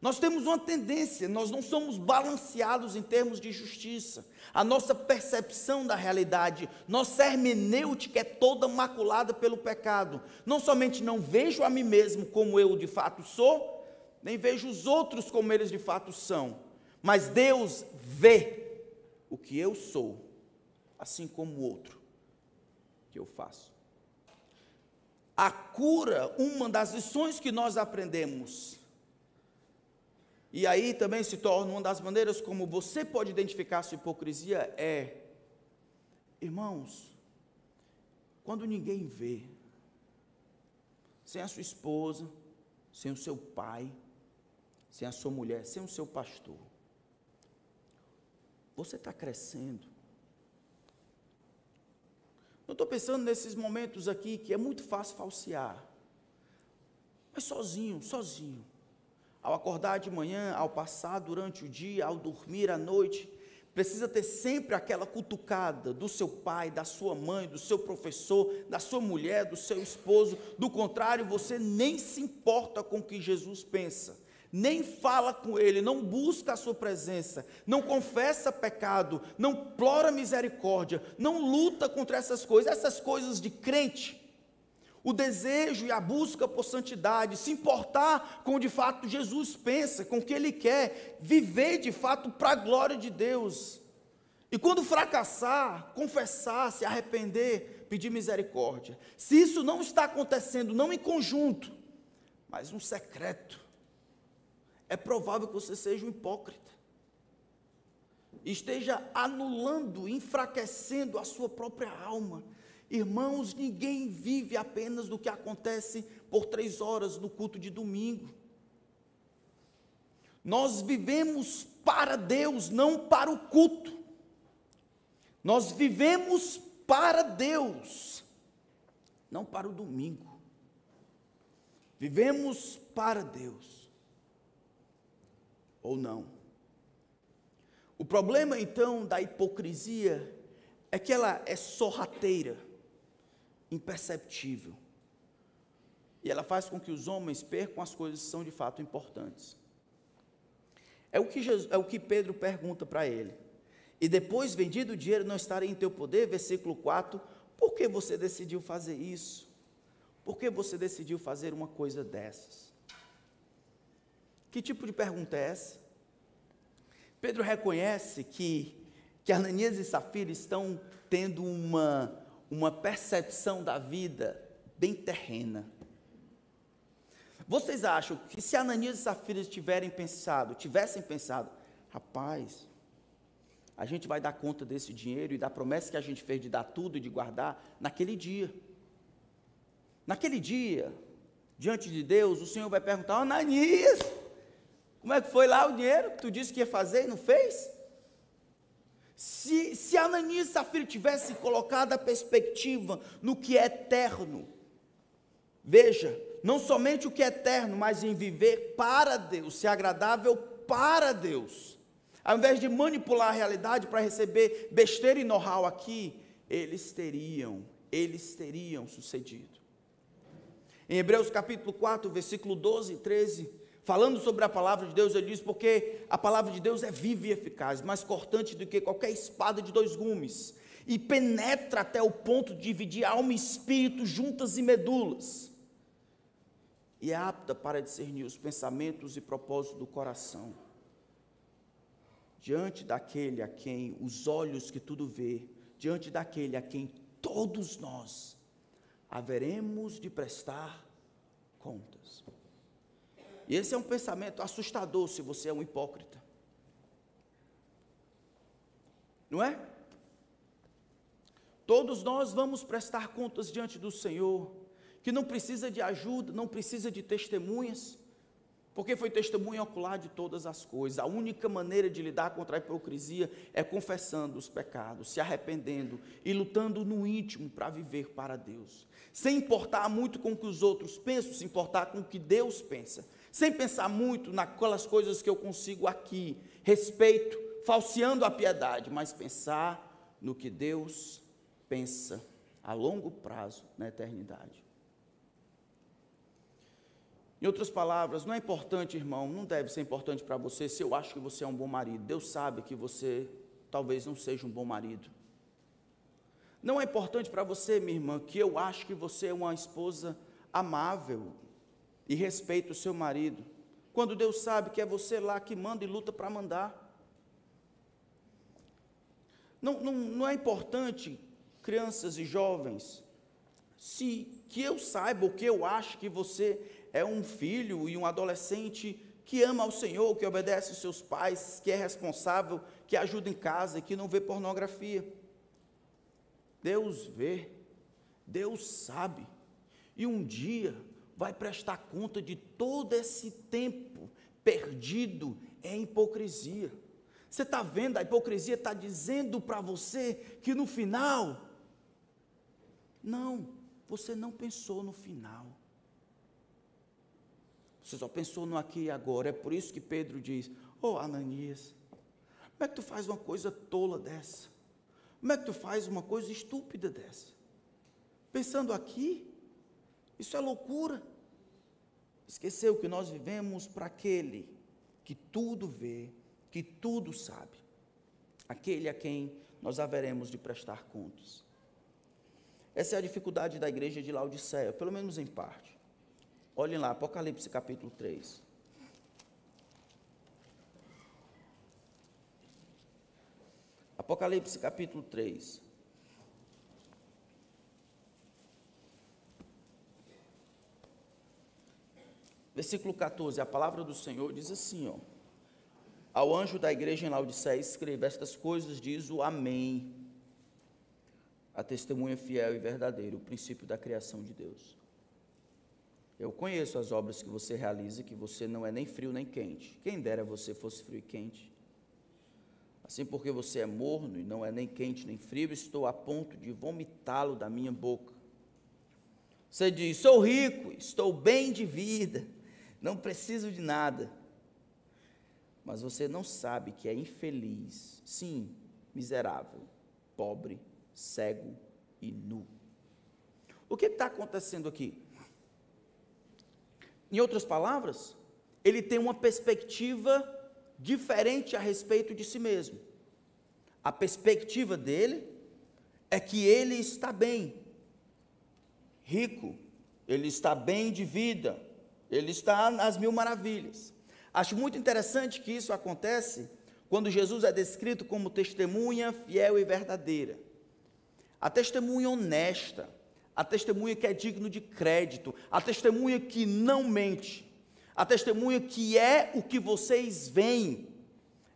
Nós temos uma tendência, nós não somos balanceados em termos de justiça. A nossa percepção da realidade, nossa hermenêutica é toda maculada pelo pecado. Não somente não vejo a mim mesmo como eu de fato sou, nem vejo os outros como eles de fato são, mas Deus vê o que eu sou, assim como o outro que eu faço a cura, uma das lições que nós aprendemos. E aí também se torna uma das maneiras como você pode identificar sua hipocrisia é, irmãos, quando ninguém vê, sem a sua esposa, sem o seu pai, sem a sua mulher, sem o seu pastor, você está crescendo, eu estou pensando nesses momentos aqui que é muito fácil falsear. Mas sozinho, sozinho. Ao acordar de manhã, ao passar durante o dia, ao dormir à noite, precisa ter sempre aquela cutucada do seu pai, da sua mãe, do seu professor, da sua mulher, do seu esposo. Do contrário, você nem se importa com o que Jesus pensa nem fala com ele, não busca a sua presença, não confessa pecado, não plora misericórdia, não luta contra essas coisas, essas coisas de crente. o desejo e a busca por santidade, se importar com o de fato Jesus pensa, com o que ele quer, viver de fato para a glória de Deus. E quando fracassar, confessar, se arrepender, pedir misericórdia. Se isso não está acontecendo, não em conjunto, mas um secreto, é provável que você seja um hipócrita. Esteja anulando, enfraquecendo a sua própria alma Irmãos, ninguém vive apenas do que acontece por três horas no culto de domingo. Nós vivemos para Deus, não para o culto. Nós vivemos para Deus, não para o domingo. Vivemos para Deus. Ou não? O problema então da hipocrisia é que ela é sorrateira imperceptível. E ela faz com que os homens percam as coisas que são de fato importantes. É o que, Jesus, é o que Pedro pergunta para ele. E depois, vendido o dinheiro, não estarei em teu poder, versículo 4. Por que você decidiu fazer isso? Por que você decidiu fazer uma coisa dessas? Que tipo de pergunta é essa? Pedro reconhece que, que Ananias e Safira estão tendo uma uma percepção da vida bem terrena. Vocês acham que se Ananias e Safira tiverem pensado, tivessem pensado, rapaz, a gente vai dar conta desse dinheiro e da promessa que a gente fez de dar tudo e de guardar naquele dia. Naquele dia, diante de Deus, o Senhor vai perguntar: Ananias, como é que foi lá o dinheiro que tu disse que ia fazer e não fez? Se, se Ananias e Safira tivessem colocado a perspectiva no que é eterno, veja, não somente o que é eterno, mas em viver para Deus, ser agradável para Deus. Ao invés de manipular a realidade para receber besteira e know-how aqui, eles teriam, eles teriam sucedido. Em Hebreus capítulo 4, versículo 12 e 13, falando sobre a palavra de Deus, ele diz: porque a palavra de Deus é viva e eficaz, mais cortante do que qualquer espada de dois gumes, e penetra até o ponto de dividir alma e espírito, juntas e medulas, e é apta para discernir os pensamentos e propósitos do coração. Diante daquele a quem os olhos que tudo vê, diante daquele a quem todos nós haveremos de prestar contas. E esse é um pensamento assustador se você é um hipócrita. Não é? Todos nós vamos prestar contas diante do Senhor, que não precisa de ajuda, não precisa de testemunhas, porque foi testemunha ocular de todas as coisas. A única maneira de lidar contra a hipocrisia é confessando os pecados, se arrependendo e lutando no íntimo para viver para Deus. Sem importar muito com o que os outros pensam, se importar com o que Deus pensa sem pensar muito naquelas coisas que eu consigo aqui, respeito, falseando a piedade, mas pensar no que Deus pensa a longo prazo na eternidade. Em outras palavras, não é importante, irmão, não deve ser importante para você se eu acho que você é um bom marido. Deus sabe que você talvez não seja um bom marido. Não é importante para você, minha irmã, que eu acho que você é uma esposa amável, e respeita o seu marido, quando Deus sabe que é você lá que manda e luta para mandar. Não, não, não é importante, crianças e jovens, se que eu saiba ou que eu acho que você é um filho e um adolescente que ama ao Senhor, que obedece aos seus pais, que é responsável, que ajuda em casa que não vê pornografia. Deus vê, Deus sabe. E um dia vai prestar conta de todo esse tempo perdido em hipocrisia. Você está vendo, a hipocrisia está dizendo para você que no final, não, você não pensou no final. Você só pensou no aqui e agora. É por isso que Pedro diz: Ô oh, Ananias, como é que tu faz uma coisa tola dessa? Como é que tu faz uma coisa estúpida dessa? Pensando aqui, isso é loucura. Esqueceu que nós vivemos para aquele que tudo vê, que tudo sabe, aquele a quem nós haveremos de prestar contas. Essa é a dificuldade da igreja de Laodiceia, pelo menos em parte. Olhem lá, Apocalipse capítulo 3. Apocalipse capítulo 3. Versículo 14, a palavra do Senhor diz assim, ó. Ao anjo da igreja em Laodiceia escreva estas coisas, diz o Amém. A testemunha fiel e verdadeira, o princípio da criação de Deus. Eu conheço as obras que você realiza, que você não é nem frio nem quente. Quem dera você fosse frio e quente. Assim, porque você é morno e não é nem quente nem frio, estou a ponto de vomitá-lo da minha boca. Você diz: sou rico, estou bem de vida, não preciso de nada. Mas você não sabe que é infeliz, sim, miserável, pobre, cego e nu. O que está acontecendo aqui? Em outras palavras, ele tem uma perspectiva diferente a respeito de si mesmo. A perspectiva dele é que ele está bem, rico, ele está bem de vida, ele está nas mil maravilhas. Acho muito interessante que isso acontece quando Jesus é descrito como testemunha fiel e verdadeira. A testemunha honesta, a testemunha que é digno de crédito, a testemunha que não mente, a testemunha que é o que vocês veem,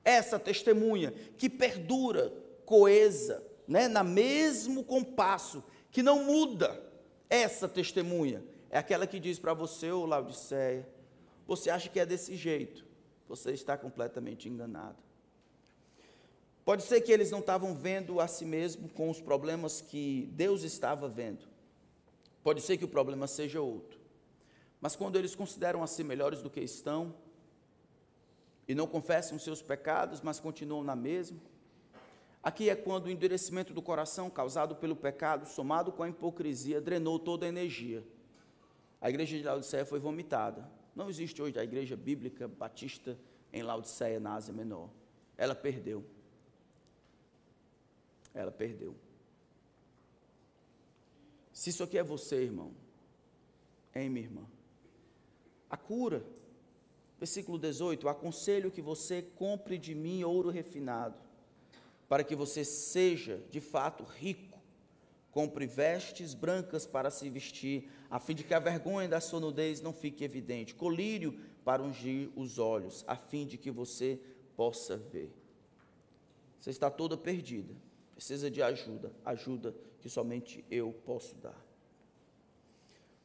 essa testemunha que perdura, coesa, né, na mesmo compasso, que não muda, essa testemunha é aquela que diz para você, ô Laodiceia, você acha que é desse jeito, você está completamente enganado. Pode ser que eles não estavam vendo a si mesmo com os problemas que Deus estava vendo. Pode ser que o problema seja outro. Mas quando eles consideram a si melhores do que estão, e não confessam seus pecados, mas continuam na mesma, aqui é quando o endurecimento do coração causado pelo pecado, somado com a hipocrisia, drenou toda a energia. A igreja de Laodiceia foi vomitada. Não existe hoje a igreja bíblica batista em Laodiceia, na Ásia Menor. Ela perdeu. Ela perdeu. Se isso aqui é você, irmão, hein, minha irmã? A cura. Versículo 18: Aconselho que você compre de mim ouro refinado, para que você seja de fato rico. Compre vestes brancas para se vestir, a fim de que a vergonha da sua nudez não fique evidente. Colírio para ungir os olhos, a fim de que você possa ver. Você está toda perdida precisa de ajuda, ajuda que somente eu posso dar.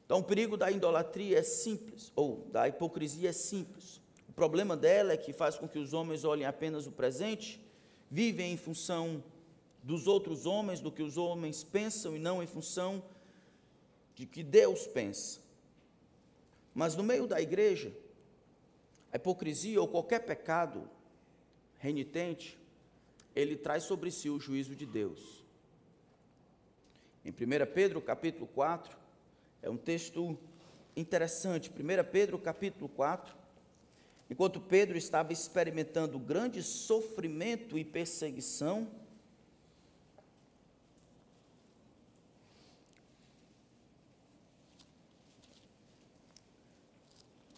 Então, o perigo da idolatria é simples, ou da hipocrisia é simples. O problema dela é que faz com que os homens olhem apenas o presente, vivem em função dos outros homens, do que os homens pensam e não em função de que Deus pensa. Mas no meio da igreja, a hipocrisia ou qualquer pecado renitente ele traz sobre si o juízo de Deus. Em 1 Pedro capítulo 4, é um texto interessante. 1 Pedro capítulo 4, enquanto Pedro estava experimentando grande sofrimento e perseguição,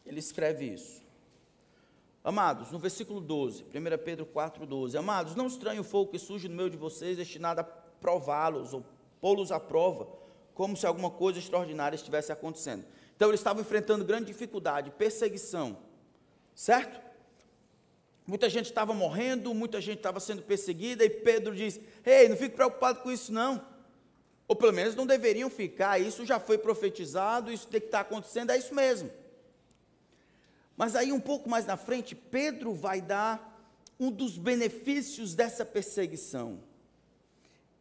ele escreve isso. Amados, no versículo 12, 1 Pedro 4, 12, Amados, não estranhe o fogo que surge no meio de vocês, destinado a prová-los ou pô-los à prova, como se alguma coisa extraordinária estivesse acontecendo. Então, eles estavam enfrentando grande dificuldade, perseguição, certo? Muita gente estava morrendo, muita gente estava sendo perseguida, e Pedro diz: Ei, não fique preocupado com isso, não. Ou pelo menos não deveriam ficar, isso já foi profetizado, isso tem que estar acontecendo, é isso mesmo. Mas aí, um pouco mais na frente, Pedro vai dar um dos benefícios dessa perseguição.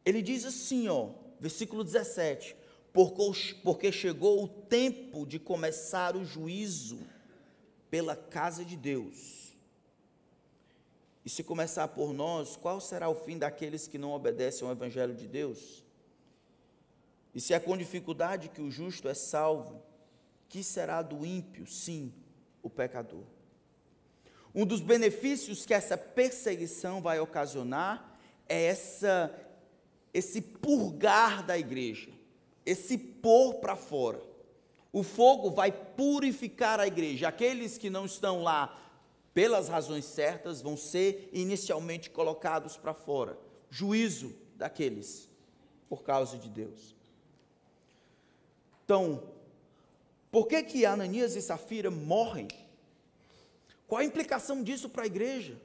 Ele diz assim, ó, versículo 17: porque chegou o tempo de começar o juízo pela casa de Deus. E se começar por nós, qual será o fim daqueles que não obedecem ao Evangelho de Deus? E se é com dificuldade que o justo é salvo, que será do ímpio? Sim, o pecador. Um dos benefícios que essa perseguição vai ocasionar é essa esse purgar da igreja. esse pôr para fora. O fogo vai purificar a igreja. Aqueles que não estão lá pelas razões certas vão ser inicialmente colocados para fora. Juízo daqueles por causa de Deus. Então, por que que Ananias e Safira morrem? Qual a implicação disso para a igreja?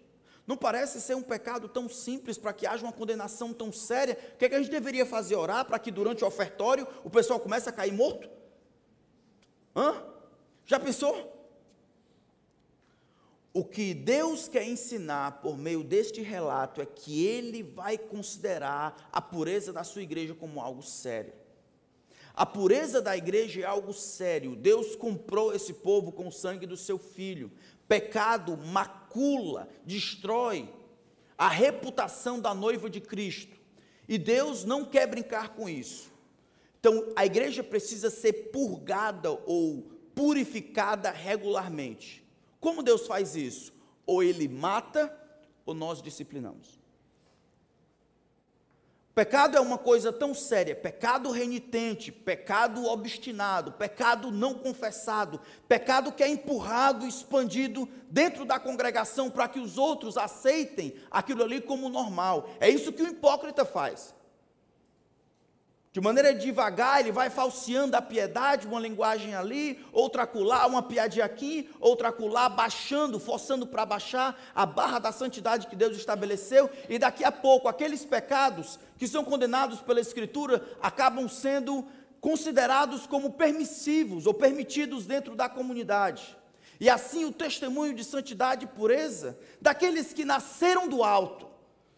Não parece ser um pecado tão simples para que haja uma condenação tão séria. O que, é que a gente deveria fazer? Orar para que durante o ofertório o pessoal comece a cair morto? Hã? Já pensou? O que Deus quer ensinar por meio deste relato é que Ele vai considerar a pureza da sua igreja como algo sério. A pureza da igreja é algo sério. Deus comprou esse povo com o sangue do seu filho. Pecado macula, destrói a reputação da noiva de Cristo. E Deus não quer brincar com isso. Então, a igreja precisa ser purgada ou purificada regularmente. Como Deus faz isso? Ou ele mata, ou nós disciplinamos. Pecado é uma coisa tão séria, pecado renitente, pecado obstinado, pecado não confessado, pecado que é empurrado, expandido dentro da congregação para que os outros aceitem aquilo ali como normal. É isso que o hipócrita faz. De maneira devagar, ele vai falseando a piedade, uma linguagem ali, outra acolá, uma piadinha aqui, outra acolá, baixando, forçando para baixar a barra da santidade que Deus estabeleceu, e daqui a pouco aqueles pecados que são condenados pela Escritura acabam sendo considerados como permissivos ou permitidos dentro da comunidade. E assim o testemunho de santidade e pureza daqueles que nasceram do alto,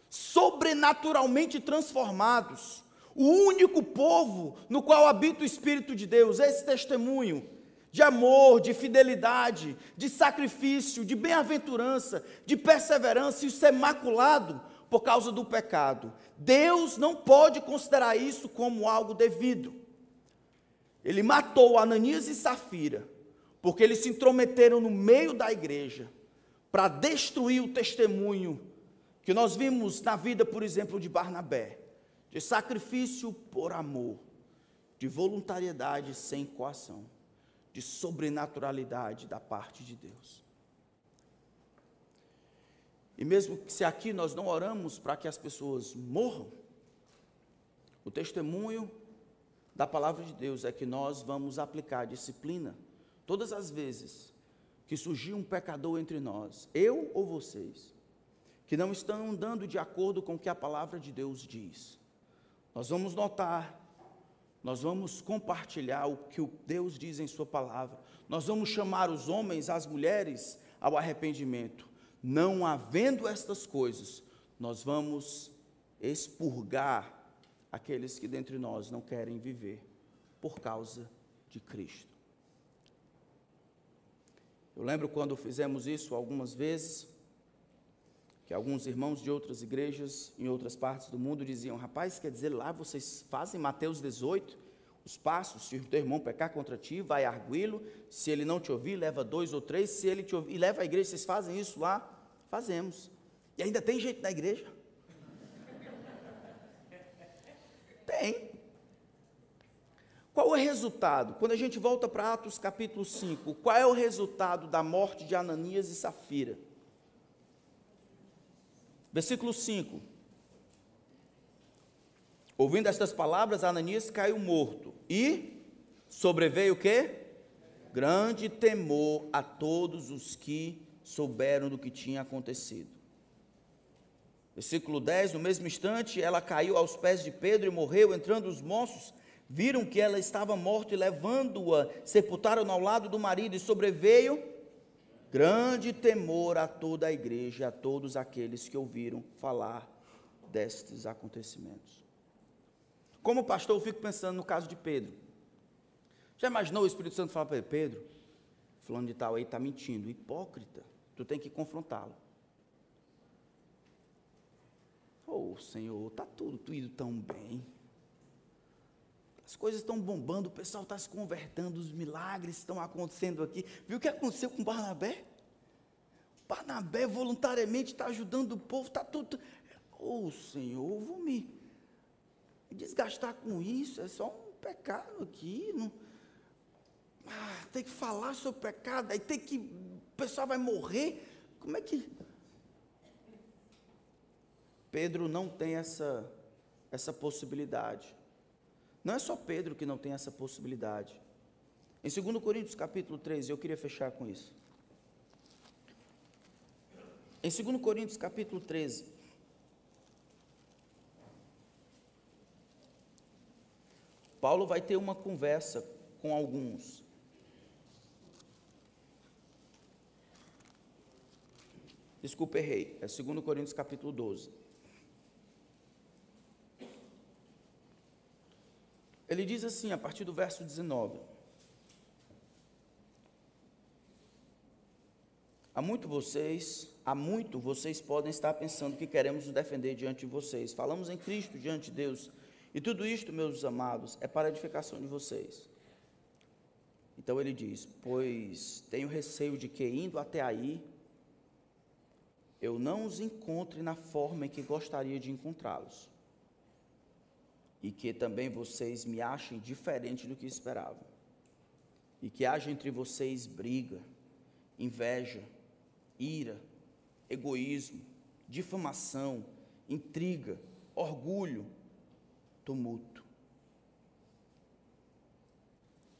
sobrenaturalmente transformados, o único povo no qual habita o Espírito de Deus, esse testemunho de amor, de fidelidade, de sacrifício, de bem-aventurança, de perseverança, isso é maculado por causa do pecado. Deus não pode considerar isso como algo devido. Ele matou Ananias e Safira, porque eles se intrometeram no meio da igreja para destruir o testemunho que nós vimos na vida, por exemplo, de Barnabé de sacrifício por amor, de voluntariedade sem coação, de sobrenaturalidade da parte de Deus. E mesmo que se aqui nós não oramos para que as pessoas morram, o testemunho da palavra de Deus é que nós vamos aplicar disciplina todas as vezes que surgir um pecador entre nós, eu ou vocês, que não estão andando de acordo com o que a palavra de Deus diz nós vamos notar, nós vamos compartilhar o que Deus diz em Sua palavra, nós vamos chamar os homens, as mulheres ao arrependimento. Não havendo estas coisas, nós vamos expurgar aqueles que dentre nós não querem viver por causa de Cristo. Eu lembro quando fizemos isso algumas vezes, que alguns irmãos de outras igrejas em outras partes do mundo diziam: rapaz, quer dizer, lá vocês fazem Mateus 18, os passos, se o teu irmão pecar contra ti, vai arguí-lo, se ele não te ouvir, leva dois ou três, se ele te ouvir, e leva a igreja, vocês fazem isso lá? Fazemos. E ainda tem gente na igreja? Tem. Qual é o resultado? Quando a gente volta para Atos capítulo 5, qual é o resultado da morte de Ananias e Safira? Versículo 5. Ouvindo estas palavras, Ananias caiu morto. E sobreveio o quê? Grande temor a todos os que souberam do que tinha acontecido. Versículo 10: No mesmo instante, ela caiu aos pés de Pedro e morreu. Entrando os moços, viram que ela estava morta e, levando-a, sepultaram ao lado do marido. E sobreveio grande temor a toda a igreja, a todos aqueles que ouviram falar destes acontecimentos. Como pastor, eu fico pensando no caso de Pedro. Já imaginou o Espírito Santo falar para ele, Pedro, fulano de tal aí está mentindo, hipócrita, tu tem que confrontá-lo. Oh, Senhor, está tudo, tudo tão bem. As coisas estão bombando, o pessoal está se convertendo, os milagres estão acontecendo aqui. Viu o que aconteceu com Barnabé? Barnabé voluntariamente está ajudando o povo, está tudo. Ô oh, Senhor, eu vou me desgastar com isso, é só um pecado aqui, não, ah, tem que falar sobre pecado, aí tem que, o pessoal vai morrer, como é que... Pedro não tem essa, essa possibilidade. Não é só Pedro que não tem essa possibilidade. Em 2 Coríntios capítulo 13, eu queria fechar com isso. Em 2 Coríntios capítulo 13, Paulo vai ter uma conversa com alguns. Desculpa, errei. É 2 Coríntios capítulo 12. Ele diz assim, a partir do verso 19: Há muito vocês, há muito vocês podem estar pensando que queremos nos defender diante de vocês. Falamos em Cristo diante de Deus. E tudo isto, meus amados, é para a edificação de vocês. Então ele diz: Pois tenho receio de que, indo até aí, eu não os encontre na forma em que gostaria de encontrá-los. E que também vocês me achem diferente do que esperavam. E que haja entre vocês briga, inveja, ira, egoísmo, difamação, intriga, orgulho, tumulto.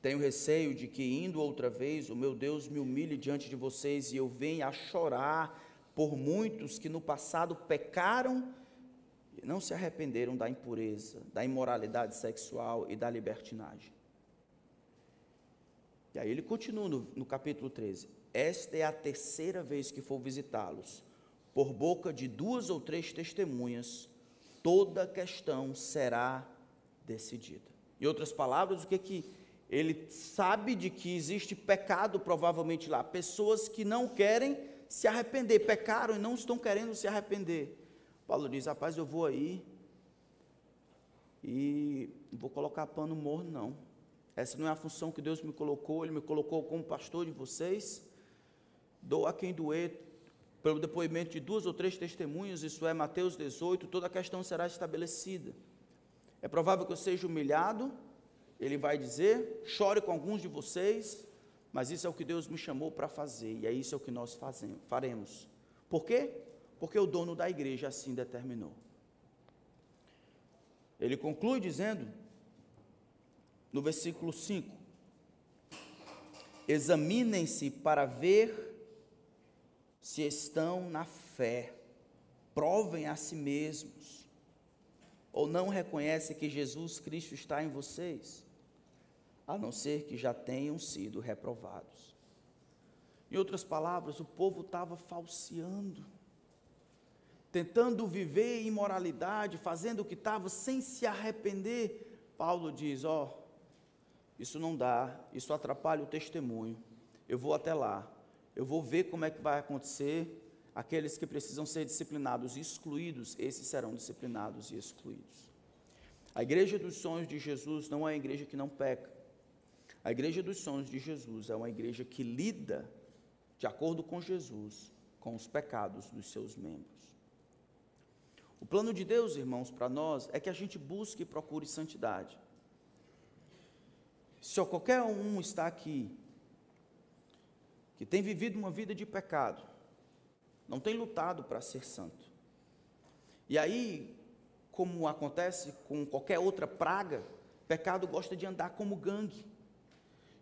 Tenho receio de que, indo outra vez, o meu Deus me humilhe diante de vocês e eu venha a chorar por muitos que no passado pecaram não se arrependeram da impureza, da imoralidade sexual e da libertinagem. E aí ele continua no, no capítulo 13: esta é a terceira vez que for visitá-los. Por boca de duas ou três testemunhas, toda questão será decidida. Em outras palavras, o que que ele sabe de que existe pecado provavelmente lá, pessoas que não querem se arrepender, pecaram e não estão querendo se arrepender. Paulo diz: "Rapaz, eu vou aí e não vou colocar pano morno não. Essa não é a função que Deus me colocou, ele me colocou como pastor de vocês dou a quem doer, pelo depoimento de duas ou três testemunhas, isso é Mateus 18, toda a questão será estabelecida. É provável que eu seja humilhado, ele vai dizer, chore com alguns de vocês, mas isso é o que Deus me chamou para fazer, e é isso é o que nós fazemos, faremos. Por quê? Porque o dono da igreja assim determinou. Ele conclui dizendo, no versículo 5: Examinem-se para ver se estão na fé, provem a si mesmos, ou não reconhecem que Jesus Cristo está em vocês, a não ser que já tenham sido reprovados. Em outras palavras, o povo estava falseando, tentando viver imoralidade, fazendo o que estava sem se arrepender. Paulo diz: Ó, oh, isso não dá, isso atrapalha o testemunho. Eu vou até lá, eu vou ver como é que vai acontecer. Aqueles que precisam ser disciplinados e excluídos, esses serão disciplinados e excluídos. A igreja dos sonhos de Jesus não é a igreja que não peca. A igreja dos sonhos de Jesus é uma igreja que lida, de acordo com Jesus, com os pecados dos seus membros. O plano de Deus, irmãos, para nós é que a gente busque e procure santidade. Se qualquer um está aqui que tem vivido uma vida de pecado, não tem lutado para ser santo. E aí, como acontece com qualquer outra praga, pecado gosta de andar como gangue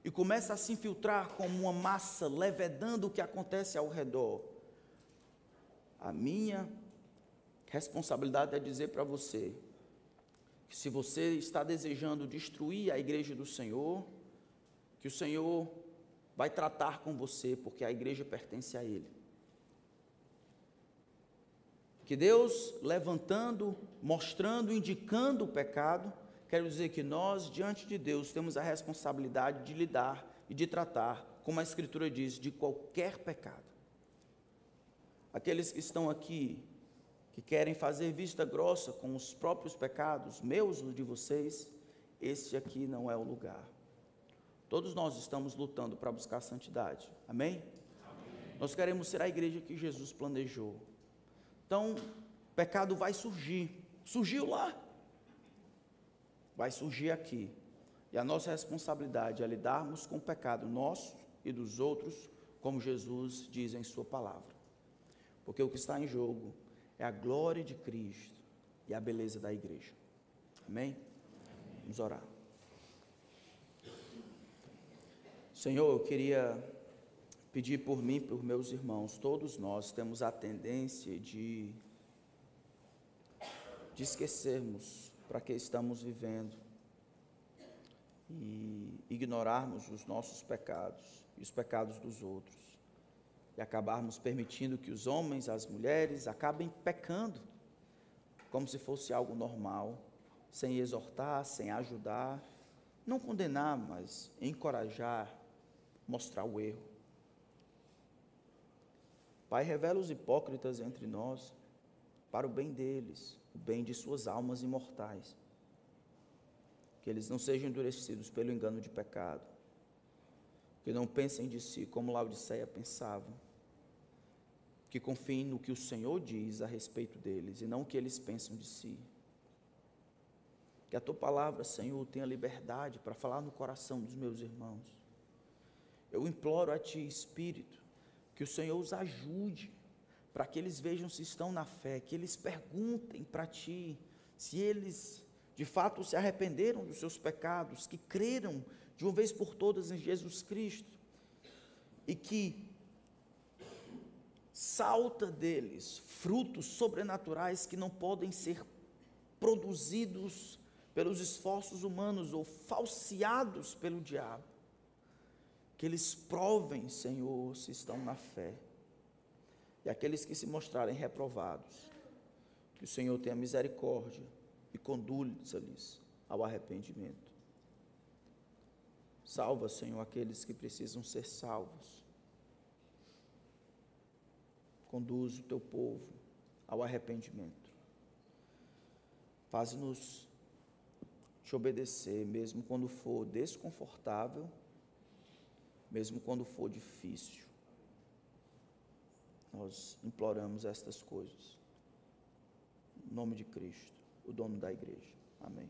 e começa a se infiltrar como uma massa, levedando o que acontece ao redor. A minha responsabilidade é dizer para você que se você está desejando destruir a igreja do Senhor, que o Senhor vai tratar com você, porque a igreja pertence a Ele. Que Deus, levantando, mostrando, indicando o pecado, quero dizer que nós, diante de Deus, temos a responsabilidade de lidar e de tratar, como a Escritura diz, de qualquer pecado. Aqueles que estão aqui, que querem fazer vista grossa com os próprios pecados, meus ou de vocês, este aqui não é o lugar. Todos nós estamos lutando para buscar a santidade. Amém? Amém? Nós queremos ser a igreja que Jesus planejou. Então, pecado vai surgir. Surgiu lá. Vai surgir aqui. E a nossa responsabilidade é lidarmos com o pecado nosso e dos outros, como Jesus diz em Sua palavra. Porque o que está em jogo é a glória de Cristo e a beleza da igreja. Amém? Vamos orar. Senhor, eu queria pedir por mim, por meus irmãos, todos nós temos a tendência de, de esquecermos para que estamos vivendo e ignorarmos os nossos pecados e os pecados dos outros e acabarmos permitindo que os homens, as mulheres acabem pecando como se fosse algo normal, sem exortar, sem ajudar, não condenar, mas encorajar, mostrar o erro. Pai, revela os hipócritas entre nós para o bem deles, o bem de suas almas imortais. Que eles não sejam endurecidos pelo engano de pecado. Que não pensem de si como Laodiceia pensava. Que confiem no que o Senhor diz a respeito deles e não o que eles pensam de si. Que a tua palavra, Senhor, tenha liberdade para falar no coração dos meus irmãos. Eu imploro a ti, Espírito, que o Senhor os ajude, para que eles vejam se estão na fé, que eles perguntem para Ti se eles de fato se arrependeram dos seus pecados, que creram de uma vez por todas em Jesus Cristo e que salta deles frutos sobrenaturais que não podem ser produzidos pelos esforços humanos ou falseados pelo diabo que eles provem, Senhor, se estão na fé. E aqueles que se mostrarem reprovados, que o Senhor tenha misericórdia e conduza-lhes ao arrependimento. Salva, Senhor, aqueles que precisam ser salvos. Conduz o teu povo ao arrependimento. Faz-nos te obedecer, mesmo quando for desconfortável mesmo quando for difícil. Nós imploramos estas coisas. Em nome de Cristo, o dono da igreja. Amém.